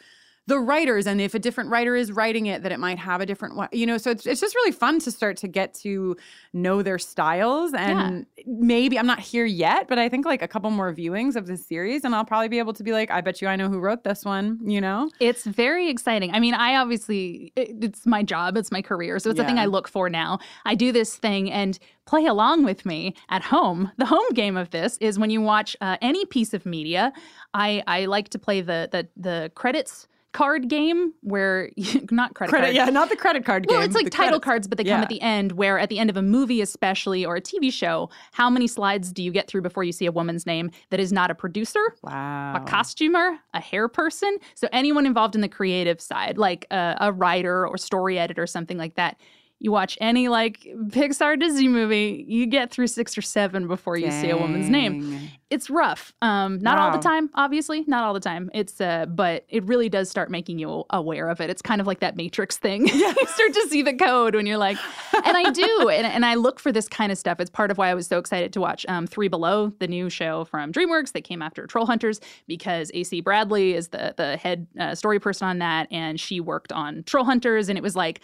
the writers and if a different writer is writing it that it might have a different one you know so it's, it's just really fun to start to get to know their styles and maybe i'm not here yet but i think like a couple more viewings of this series and i'll probably be able to be like i bet you i know who wrote this one you know It's very exciting. I mean, I obviously, it- it's my job, it's my career. So it's a thing I look for now. I do this thing and play along with me at home. The home game of this is when you watch uh, any piece of media, I, I like to play the, the, the credits card game where (laughs) not credit, credit card. yeah not the credit card Well, it's like title credits. cards, but they come at the end. Where at the end of a movie, especially or a TV show, how many slides do you get through before you see a woman's name that is not a producer, wow, a costumer, a hair person? So anyone involved in the creative side, like a, a writer or story editor, or something like that. You watch any like Pixar Disney movie, you get through six or seven before you see a woman's name. It's rough. Um, not all the time, obviously, not all the time. It's uh, but it really does start making you aware of it. It's kind of like that Matrix thing. (laughs) you start to see the code when you're like, and I do, (laughs) and, and I look for this kind of stuff. It's part of why I was so excited to watch um, Three Below, the new show from DreamWorks that came after Troll Hunters, because AC Bradley is the the head uh, story person on that, and she worked on Troll Hunters, and it was like.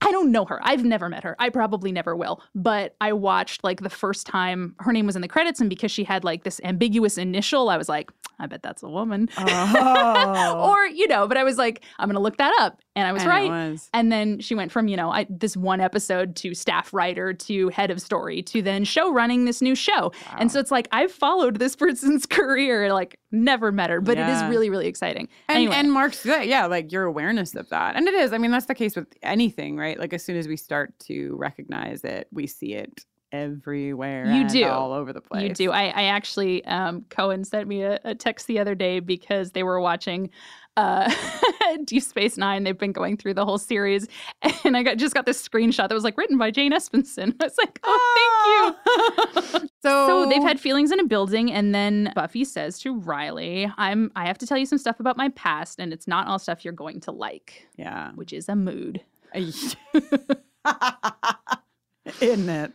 I don't know her. I've never met her. I probably never will. But I watched like the first time her name was in the credits, and because she had like this ambiguous initial, I was like, I bet that's a woman. Oh. (laughs) or, you know, but I was like, I'm going to look that up. And I was And right. was. And then she went from, you know, I, this one episode to staff writer to head of story to then show running this new show. And so it's like, I've followed this (laughs) person's career, like never met her, but it is really, really exciting. And, anyway, and Mark's good. Yeah, like your awareness of that. And it is. I mean, that's the case with anything, right? Like as soon as we start to recognize it, we see it everywhere. You do. all over the place. You do. I, I actually, um, Cohen sent me a, a text the other day because they were watching uh, (laughs) Deep Space Nine. They've been going through the whole series, and I got just got this screenshot that was like written by Jane Espenson. (laughs) I was like, oh, thank you. (laughs) So, so they've had feelings in a building, and then Buffy says to Riley, "I'm. I have to tell you some stuff about my past, and it's not all stuff you're going to like." Yeah. which is a mood. Isn't it?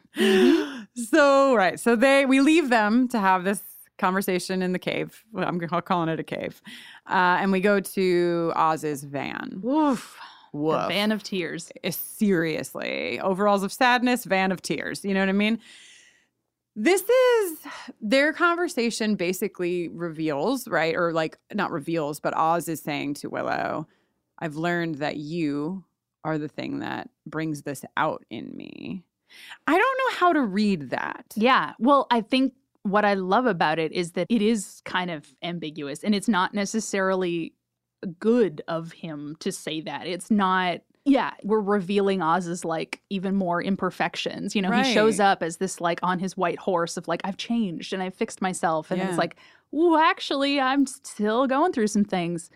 So right. So they we leave them to have this conversation in the cave. I'm calling it a cave. Uh, and we go to Oz's van. Woof. Woof. The van of tears. Uh, Seriously. Overalls of sadness, van of tears. You know what I mean? This is their conversation basically reveals, right? Or like not reveals, but Oz is saying to Willow, I've learned that you are the thing that brings this out in me. I don't know how to read that. Yeah. Well, I think what I love about it is that it is kind of ambiguous and it's not necessarily good of him to say that. It's not. Yeah, we're revealing Oz's like even more imperfections. You know, he shows up as this like on his white horse of like I've changed and I've fixed myself, and Yeah. it's like, ooh, actually, I'm still going through some things,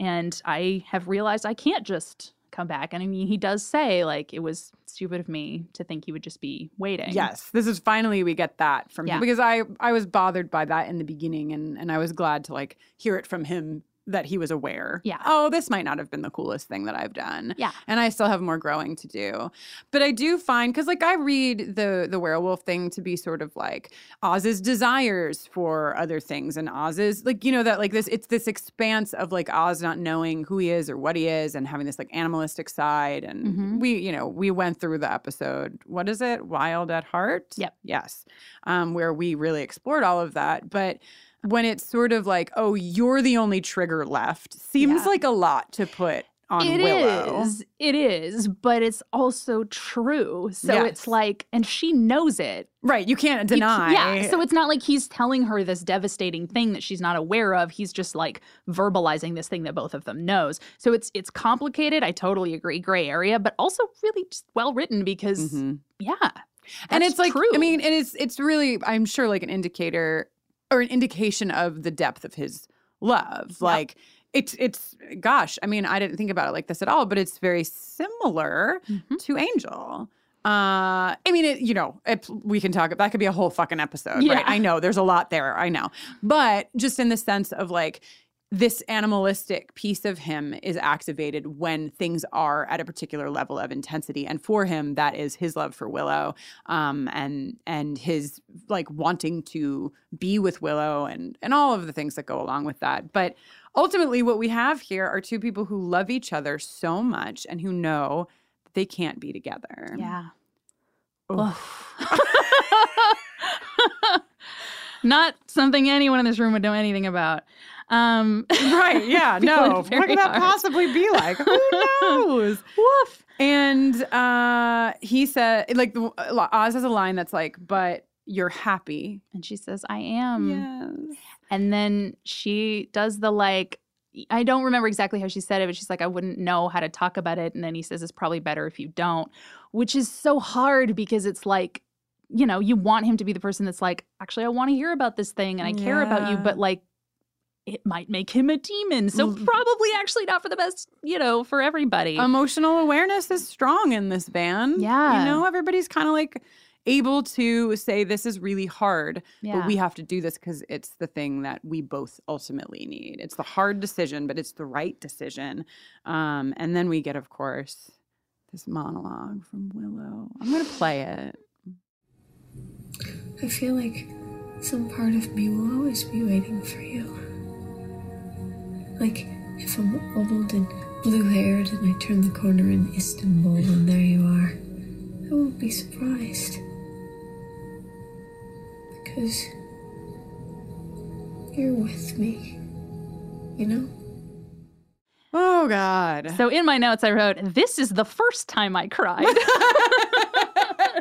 and I have realized I can't just come back. And I mean, he does say like it was stupid of me to think he would just be waiting. Yes, this is finally we get that from Yeah. him because I I was bothered by that in the beginning and and I was glad to like hear it from him that he was aware. Yeah. Oh, this might not have been the coolest thing that I've done. Yeah. And I still have more growing to do. But I do find cuz like I read the the werewolf thing to be sort of like Oz's desires for other things and Oz's like you know that like this it's this expanse of like Oz not knowing who he is or what he is and having this like animalistic side and Mhm. we you know we went through the episode what is it wild at heart Yep. yes um where we really explored all of that but when it's sort of like oh you're the only trigger left seems Yeah. like a lot to put on It Willow is, It is, but it's also true. So Yes. it's like, and she knows it. right you can't You deny yeah. So it's not like he's telling her this devastating thing that she's not aware of. He's just like verbalizing this thing that both of them knows. So it's it's complicated. I totally agree. Gray area, but also really just well written because Mhm. yeah. and it's like true. i mean and it's it's really i'm sure like an indicator or an indication of the depth of his love like it's it's gosh i mean i didn't think about it like this at all but it's very similar Mm-hmm. to angel Uh, I mean, it, you know, it, we can talk. About that could be a whole fucking episode, Yeah. right? I know there's a lot there. I know, but just in the sense of like this animalistic piece of him is activated when things are at a particular level of intensity, and for him, that is his love for Willow, um, and and his like wanting to be with Willow, and and all of the things that go along with that, but. Ultimately, what we have here are two people who love each other so much and who know that they can't be together. Yeah. (laughs) Not something anyone in this room would know anything about. Um, (laughs) right? Yeah. No. What could that hard. possibly be like? Who (laughs) knows? Woof. And uh, he said, like, Oz has a line that's like, "But you're happy." And she says, I am. Yes. And then she does the like, I don't remember exactly how she said it, but she's like, I wouldn't know how to talk about it. And then he says, It's probably better if you don't, which is so hard because it's like, you know, you want him to be the person that's like, actually, I want to hear about this thing and I care about you, but like, it might make him a demon. So Mm. probably actually not for the best, you know, for everybody. Emotional awareness is strong in this band. Yeah. You know, everybody's kind of like able to say this is really hard, Yeah. but we have to do this because it's the thing that we both ultimately need. It's the hard decision, but it's the right decision. Um, and then we get, of course, this monologue from Willow. I'm going to play it. I feel like some part of me will always be waiting for you. Like if I'm old and blue haired and I turn the corner in Istanbul and there you are, I won't be surprised. Because you're with me, you know? Oh, God. So in my notes, I wrote, This is the first time I cried. (laughs) (laughs)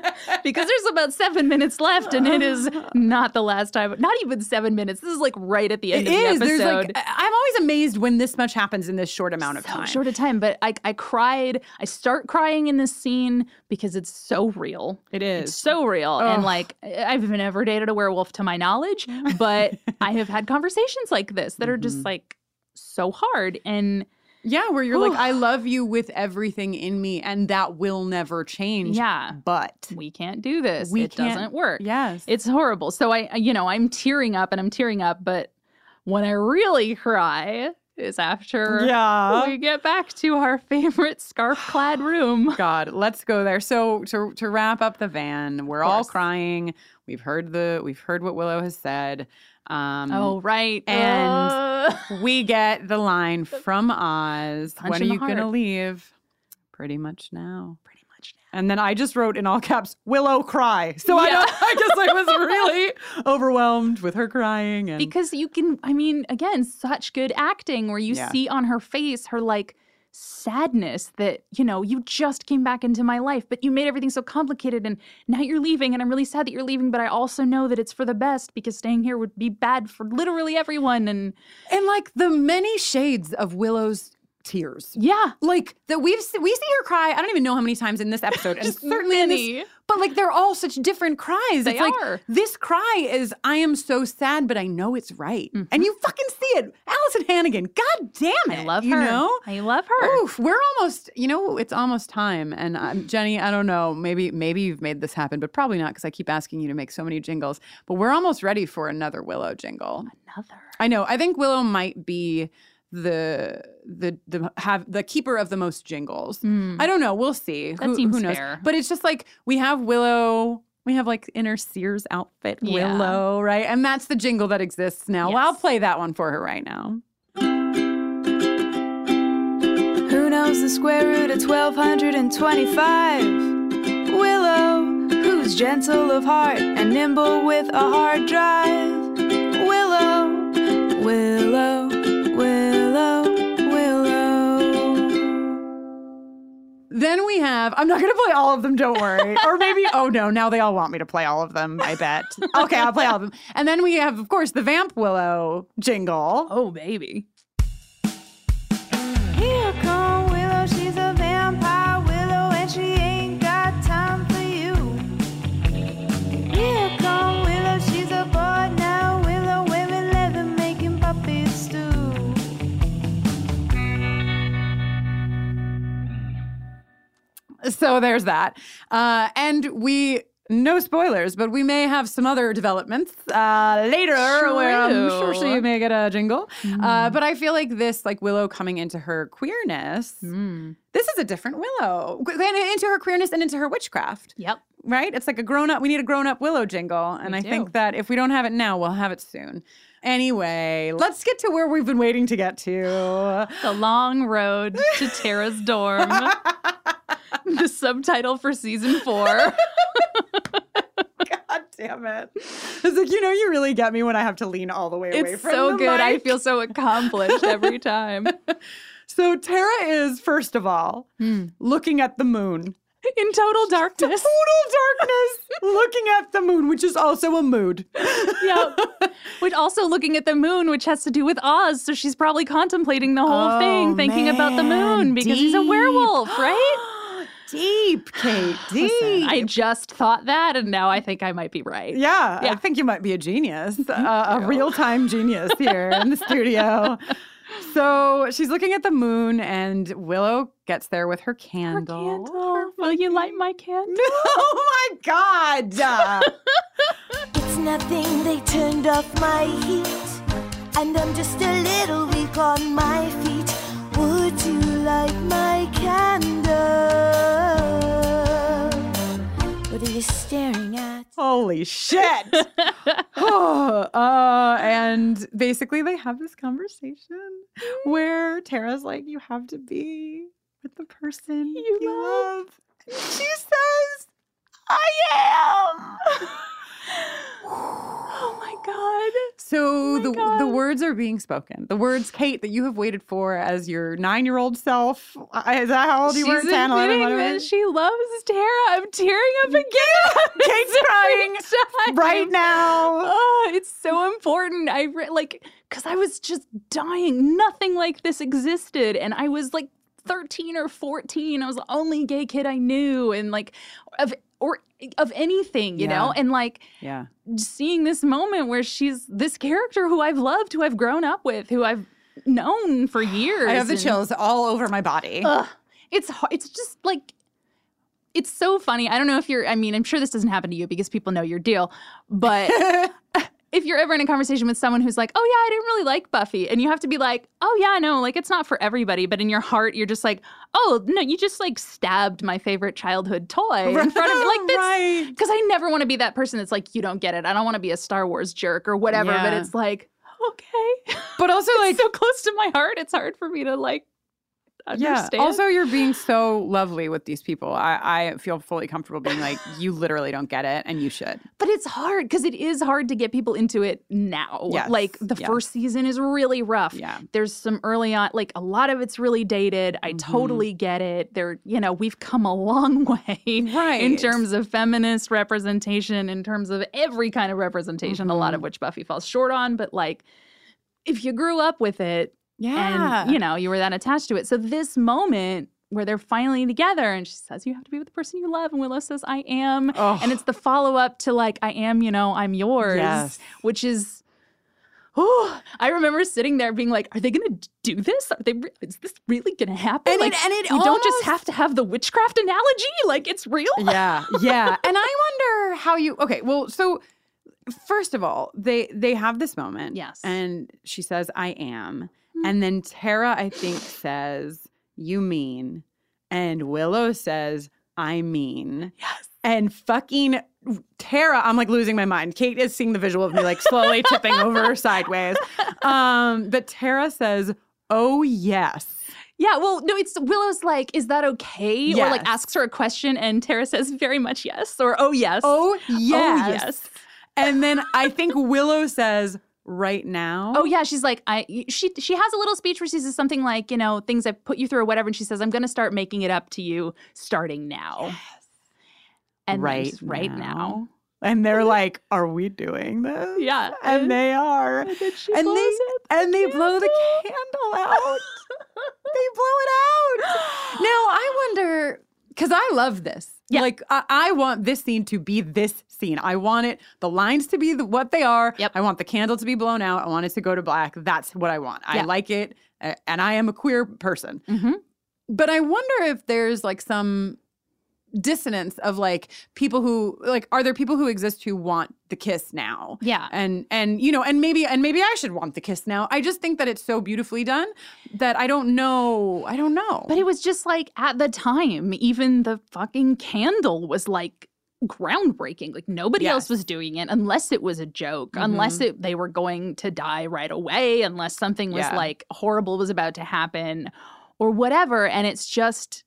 (laughs) because there's about seven minutes left, and it is (laughs) not the last time. Not even seven minutes. This is like right at the end It of the episode. There's like, I'm always amazed when this much happens in this short amount of so time. short of time, but I, I cried. I start crying in this scene because it's so real. It It's so real. And like, I've never dated a werewolf to my knowledge, (laughs) but I have had conversations like this that are Mm-hmm. just like so hard. And Yeah, where you're like, I love you with everything in me, and that will never change. Yeah. But we can't do this. We it doesn't work. Yes. It's horrible. So I, I- you know, I'm tearing up and I'm tearing up, but when I really cry is after Yeah. we get back to our favorite scarf clad (sighs) room. God, let's go there. So to to wrap up the van, we're all crying. We've heard the we've heard what Willow has said. Um, Oh, right. and Uh, we get the line (laughs) from Oz. Punch when are you gonna leave? Pretty much now. pretty much now. And then I just wrote in all caps, Willow cry. So I Yeah. don't I guess I was (laughs) really overwhelmed with her crying and because you can, I mean, again, such good acting where you Yeah. see on her face her like sadness that, you know, you just came back into my life, but you made everything so complicated and now you're leaving and I'm really sad that you're leaving, but I also know that it's for the best because staying here would be bad for literally everyone. And and like the many shades of Willow's tears. yeah, Like that we've we see her cry. I don't even know how many times in this episode, and Just certainly in this. But like they're all such different cries. They it's like are. this cry is I am so sad, but I know it's right, and you fucking see it, Alyson Hannigan. God damn it! Mm-hmm. I love you her. know. I love her. Oof, we're almost, you know, it's almost time. And um, Jenny, I don't know, maybe maybe you've made this happen, but probably not because I keep asking you to make so many jingles. But we're almost ready for another Willow jingle. Another. I know. I think Willow might be the the the have the keeper of the most jingles. Hmm. I don't know. We'll see. That who, seems who knows? fair. But it's just like we have Willow. We have like inner Sears outfit Yeah. Willow, right? And that's the jingle that exists now. Well, I'll play that one for her right now. Who knows the square root of 1225? Willow, who's gentle of heart and nimble with a hard drive. Willow, Willow, Willow, Then we have, I'm not going to play all of them, don't worry. or maybe, oh no, now they all want me to play all of them, I bet. Okay, I'll play all of them. And then we have, of course, the Vamp Willow jingle. Oh, baby. So there's that. Uh, and we, no spoilers, but we may have some other developments uh, later where I'm sure she may get a jingle. Uh, but I feel like this, like Willow coming into her queerness, this is a different Willow. Into her queerness and into her witchcraft. Yep. Right? It's like a grown up, we need a grown up Willow jingle. And We I do. think that if we don't have it now, we'll have it soon. Anyway, let's get to where we've been waiting to get to. (gasps) The long road to Tara's dorm. (laughs) the subtitle for season four. (laughs) God damn it. It's like, you know, you really get me when I have to lean all the way away from it. It's from so good. I feel so accomplished every (laughs) time. So Tara is, first of all, hmm. looking at the moon. In total (laughs) darkness. Total darkness, looking at the moon, which is also a mood. (laughs) yep. Which also looking at the moon, which has to do with Oz. So she's probably contemplating the whole Oh, thing, thinking about the moon because he's a werewolf, (gasps) right? Deep, Kate, deep. (gasps) Listen, I just thought that, and now I think I might be right. Yeah, Yeah. I think you might be a genius, uh, a real time genius here in the studio. (laughs) So she's looking at the moon, and Willow gets there with her candle. Candle. Oh, will you light my candle? (laughs) oh my God! (laughs) It's nothing, they turned off my heat. And I'm just a little weak on my feet. Would you like my candle? What are you staring at? Holy shit! (laughs) (sighs) Uh, and basically, they have this conversation where Tara's like, "You have to be with the person you, love." And she says, "I am." (laughs) Oh my God. So oh the the words are being spoken. The words, Kate, that you have waited for as your nine year old self. Is that how old you were? She's 10, 11, admitting that she loves Tara. I'm tearing up again. (laughs) Kate's crying right now. Oh, it's so important. I re- like because I was just dying. Nothing like this existed, and I was like 13 or 14. I was the only gay kid I knew, and like of of anything, you know, and like Yeah. seeing this moment where she's this character who I've loved, who I've grown up with, who I've known for (sighs) years. I have the and- chills all over my body. Ugh, it's it's just like it's so funny. I don't know if you're. I mean, I'm sure this doesn't happen to you because people know your deal. But (laughs) (laughs) if you're ever in a conversation with someone who's like, "Oh yeah, I didn't really like Buffy," and you have to be like, "Oh yeah, no, like it's not for everybody," but in your heart, you're just like, "Oh no, you just like stabbed my favorite childhood toy in front of me." Like that's because I never want to be that person that's like, "You don't get it. I don't want to be a Star Wars jerk or whatever." But it's like, okay, But also, (laughs) like, so close to my heart, it's hard for me to like understand. Yeah. Also, you're being so lovely with these people. I, I feel fully comfortable being like, (laughs) you literally don't get it, and you should. But it's hard because it is hard to get people into it now. Yes, Like the yes. first season is really rough. Yeah. There's some early on, like a lot of it's really dated. I Mm-hmm. totally get it. There, you know, we've come a long (laughs) way right. in terms of feminist representation, in terms of every kind of representation, a lot Mm-hmm. of which Buffy falls short on. But like, if you grew up with it, Yeah. and you know, you were that attached to it. So this moment where they're finally together and she says, You have to be with the person you love. And Willow says, I am. And it's the follow up to like, I am, you know, I'm yours. Yes. Which is Oh, I remember sitting there being like, "Are they going to do this? Are they? re- Is this really going to happen? And it- like, and it we don't just have to have the witchcraft analogy. Like, it's real. Yeah, yeah. (laughs) and I wonder how you. Okay, well, so first of all, they they have this moment. Yes. and she says, "I am," and then Tara, I think, says, "You mean," and Willow says, "I mean." Yes. And fucking Tara, I'm like losing my mind. Kate is seeing the visual of me like slowly (laughs) tipping over sideways. Um, but Tara says, "Oh yes." Yeah, well, no, it's Willow's like, is that okay? Or like asks her a question and Tara says very much yes or oh yes. Oh yes. Oh yes. And then I think Willow says, right now. Oh yeah, she's like I she she has a little speech where she says something like, you know, things I've put you through or whatever and she says I'm going to start making it up to you starting now. Yes. And right, right now. And they're (laughs) like, "Are we doing this?" Yeah. and they are. And and they and they blow the candle out. (laughs) they blow it out. Now I wonder because I love this. Yeah. Like I, I want this scene to be this scene. I want it the lines to be the, what they are. Yep. I want the candle to be blown out. I want it to go to black. That's what I want. I like it, and I am a queer person. Mhm. But I wonder if there's like some dissonance of like people who like are there people who exist who want the kiss now Yeah. and and you know and maybe and maybe i should want the kiss now i just think that it's so beautifully done that i don't know i don't know But it was just like at the time, even the fucking candle was like groundbreaking. Like nobody else was doing it unless it was a joke, unless Mhm. it, they were going to die right away, unless something was Yeah. like horrible was about to happen or whatever. And it's just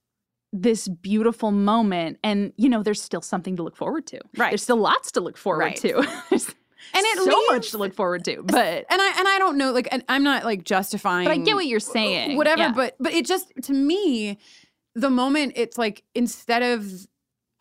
this beautiful moment. And, you know, there's still something to look forward to. Right. There's still lots to look forward Right. to. (laughs) And it so leaves, much to look forward to. But and i and i don't know like and i'm not like justifying but I get what you're saying. whatever Yeah. but but it just to me the moment it's like instead of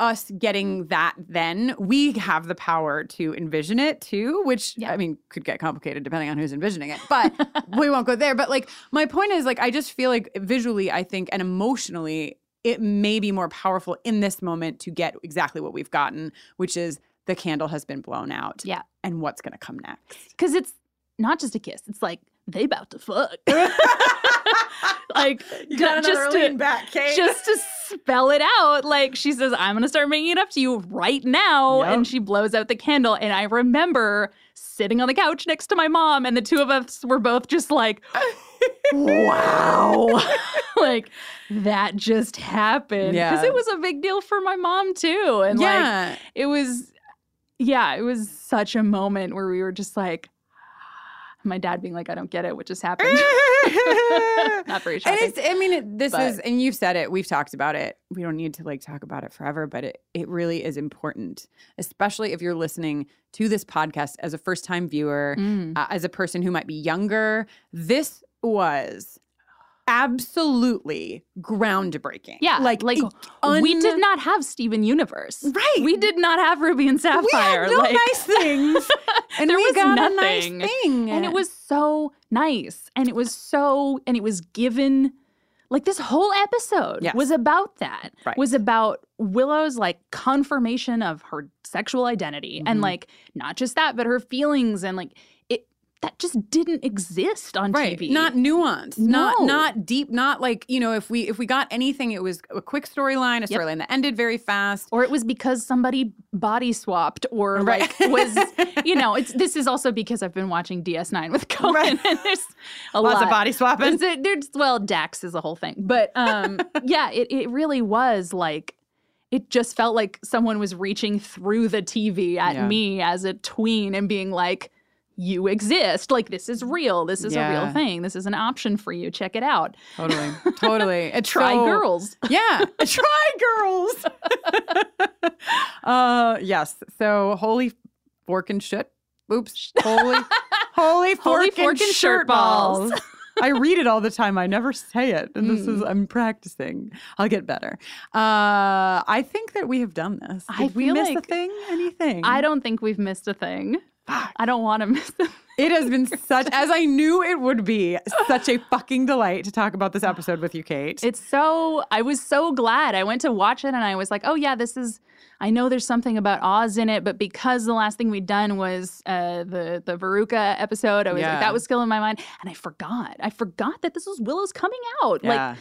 us getting that then we have the power to envision it too which i mean could get complicated depending on who's envisioning it but (laughs) we won't go there but like my point is like i just feel like visually i think and emotionally it may be more powerful in this moment to get exactly what we've gotten which is the candle has been blown out Yeah. and what's going to come next Because it's not just a kiss. It's like they about to fuck. (laughs) (laughs) (laughs) like You got another just to, back, just to spell it out. Like she says, I'm gonna start making it up to you right now. Yep. And she blows out the candle. And I remember sitting on the couch next to my mom, and the two of us were both just like, wow. (laughs) like that just happened. Because Yeah. it was a big deal for my mom too. And Yeah. like it was yeah, it was such a moment where we were just like, my dad being like, I don't get it, what just happened. (laughs) (laughs) Not very And shocking. it's, I mean, it, this But- is, and you've said it, we've talked about it. We don't need to like talk about it forever, but it, it really is important, especially if you're listening to this podcast as a first time viewer, Mm. uh, as a person who might be younger. This was absolutely groundbreaking. Yeah, Like, like un- we did not have Steven Universe. Right. We did not have Ruby and Sapphire. we had no like, nice things. (laughs) and there we was got nothing. a nice thing. And it was so nice. And it was so, and it was given, like this whole episode Yes. was about that. Right. Was about Willow's like confirmation of her sexual identity. And Mhm. like, not just that, but her feelings and like, that just didn't exist on right TV. not nuanced not No. not deep not like you know if we if we got anything it was a quick storyline a Yep. storyline that ended very fast or it was because somebody body swapped or Right. like was (laughs) you know it's this is also because i've been watching ds9 with cohen Right. and there's (laughs) a Lots lot of body swapping. There's, there's well dax is a whole thing but um (laughs) yeah it, it really was like it just felt like someone was reaching through the tv at Yeah. me as a tween and being like you exist like this is real this is a real thing this is an option for you check it out totally (laughs) totally It's try so- girls yeah (laughs) try girls (laughs) uh yes so holy fork and shit oops holy holy fork, Holy and, fork and shirt shirt balls, balls. I read it all the time. I never say it. And this is Mm. I'm practicing. I'll get better. Uh I think that we have done this. Did I we miss a thing? Anything? i don't think we've missed a thing i don't want to miss a (laughs) It has been such, as I knew it would be, such a (sighs) fucking delight to talk about this episode with you, Kate. It's so I was so glad. I went to watch it and I was like, "Oh yeah, this is I know there's something about Oz in it, but because the last thing we'd done was uh, the the Veruca episode, I was Yeah. like that was still in my mind and I forgot. I forgot that this was Willow's coming out. Yeah. Like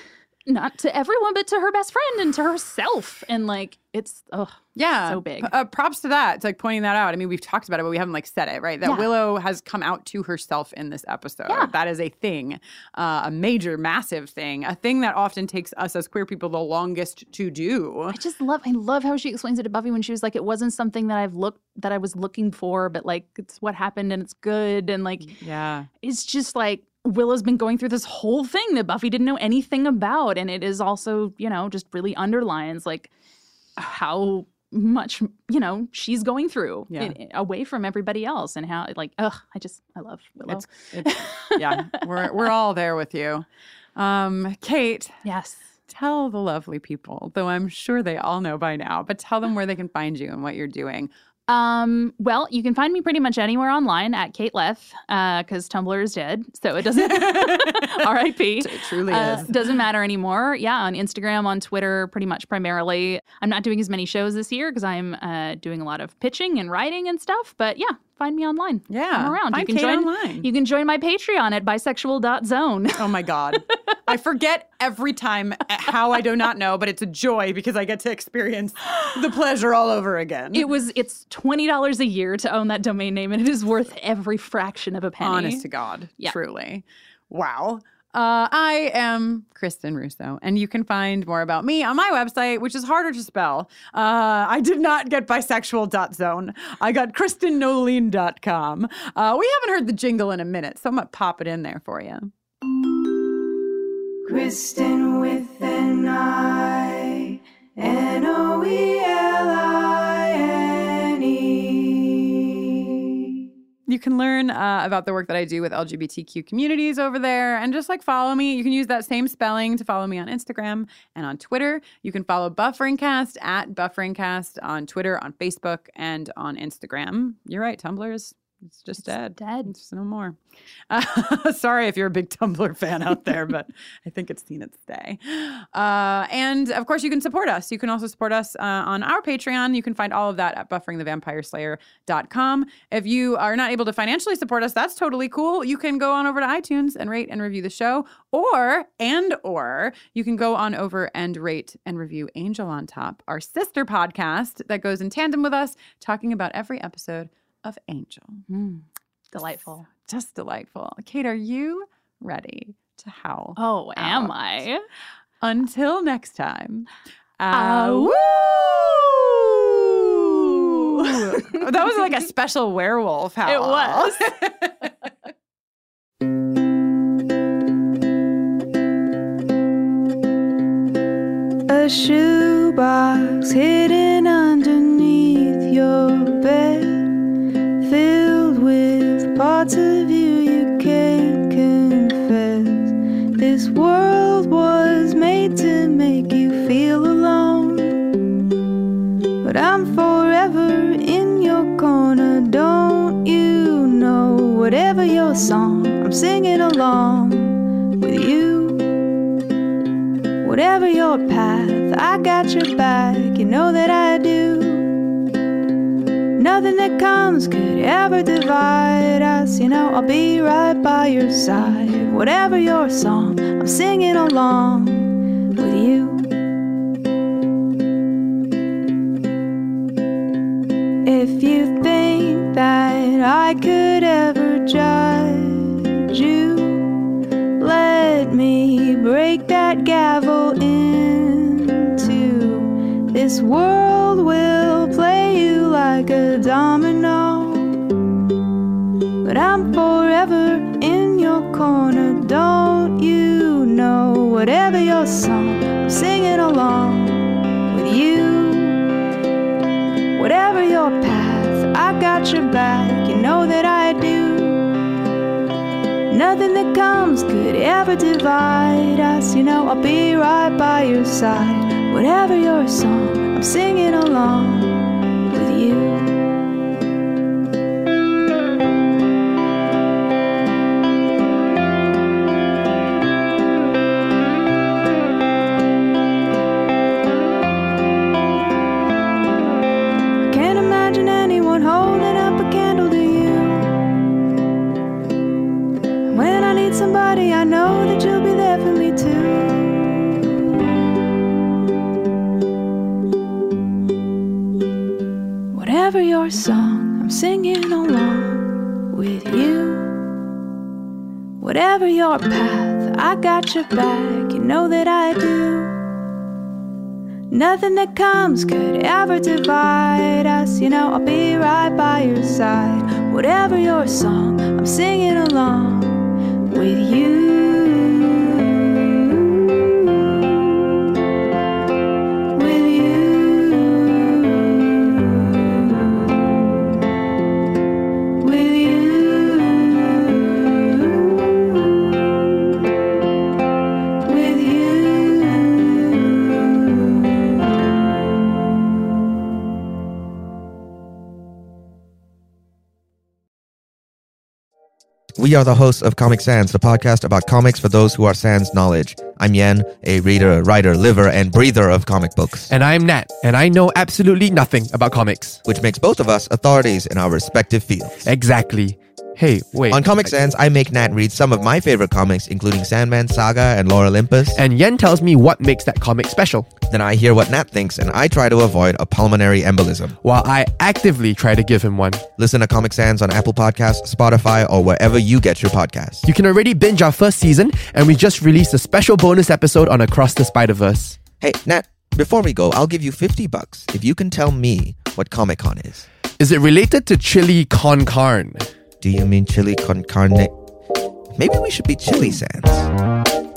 not to everyone but to her best friend and to herself and like it's oh yeah, so big. P- uh, props to that. It's like pointing that out. I mean, we've talked about it, but we haven't like said it, right? That Yeah. Willow has come out to herself in this episode. Yeah. That is a thing, uh, a major, massive thing, a thing that often takes us as queer people the longest to do. I just love I love how she explains it to Buffy when she was like it wasn't something that I've looked that I was looking for but like it's what happened and it's good and like Yeah. it's just like Willow's been going through this whole thing that Buffy didn't know anything about. And it is also, you know, just really underlines like how much, you know, she's going through Yeah. in- away from everybody else and how, like, ugh, I just, I love Willow. It's, it's yeah, we're we're all there with you. Um, Kate, yes. tell the lovely people, though I'm sure they all know by now, but tell them where they can find you and what you're doing. Um, well, you can find me pretty much anywhere online at Kate Leth, because Tumblr is dead. So it doesn't, (laughs) (laughs) RIP. It truly Uh, is. Doesn't matter anymore. Yeah, on Instagram, on Twitter, pretty much primarily. I'm not doing as many shows this year because I'm uh, doing a lot of pitching and writing and stuff. But yeah, find me online. Yeah, I'm around. find you can Kate join online. You can join my Patreon at bisexual.zone. Oh my God. I forget every time how I do not know, but it's a joy because I get to experience the pleasure all over again. It was it's twenty dollars a year to own that domain name, and it is worth every fraction of a penny. Honest to God. Yeah. Truly. Wow. Uh, I am Kristin Russo, and you can find more about me on my website, which is harder to spell. Uh, I did not get bisexual.zone. I got kristinnoeline.com. Uh, we haven't heard the jingle in a minute, so I'm going to pop it in there for you. Kristin with an I, N O E L I You can learn uh, about the work that I do with LGBTQ communities over there and just like follow me. You can use that same spelling to follow me on Instagram and on Twitter. You can follow Bufferingcast at Bufferingcast on Twitter, on Facebook, and on Instagram. You're right, Tumblr is it's just dead. Dead. It's no more. Uh, (laughs) sorry if you're a big Tumblr fan out there, but I think it's seen its day. Uh, and of course, you can support us. You can also support us uh, on our Patreon. You can find all of that at bufferingthevampireslayer.com. If you are not able to financially support us, that's totally cool. You can go on over to iTunes and rate and review the show, or and or you can go on over and rate and review Angel on Top, our sister podcast that goes in tandem with us, talking about every episode of Angel. Mm. Delightful. Just delightful. Kate, are you ready to howl? Oh, am? I? Until next time. Ow. Ow. (laughs) that was like a special werewolf howl. It was. (laughs) A shoebox hidden underneath your bed, filled with parts of you you can't confess. This world was made to make you feel alone, but I'm forever in your corner. Don't you know? Whatever your song, I'm singing along with you. Whatever your path, I got your back, you know that I do. Nothing that comes could ever divide us, you know, I'll be right by your side. Whatever your song, I'm singing along with you. If you think that I could ever judge you, let me break that gavel into this world will like a domino. But I'm forever in your corner, don't you know? Whatever your song, I'm singing along with you. Whatever your path, I got your back, you know that I do. Nothing that comes could ever divide us. You know, I'll be right by your side. Whatever your song, I'm singing along your song, I'm singing along with you. Whatever your path, I got your back, you know that I do. Nothing that comes could ever divide us, you know, I'll be right by your side. Whatever your song, I'm singing along with you. We are the hosts of Comic Sans, the podcast about comics for those who are sans knowledge. I'm Yen, a reader, writer, liver, and breather of comic books. And I'm Nat, and I know absolutely nothing about comics. Which makes both of us authorities in our respective fields. Exactly. Hey, wait. On Comic Sans, I make Nat read some of my favorite comics, including Sandman Saga and Lore Olympus. And Yen tells me what makes that comic special. Then I hear what Nat thinks, and I try to avoid a pulmonary embolism. While I actively try to give him one. Listen to Comic Sans on Apple Podcasts, Spotify, or wherever you get your podcasts. You can already binge our first season, and we just released a special bonus episode on Across the Spider Verse. Hey, Nat, before we go, I'll give you 50 bucks if you can tell me what Comic Con is. Is it related to chili con carne? Do you mean chili con carne? Maybe we should be chili sans.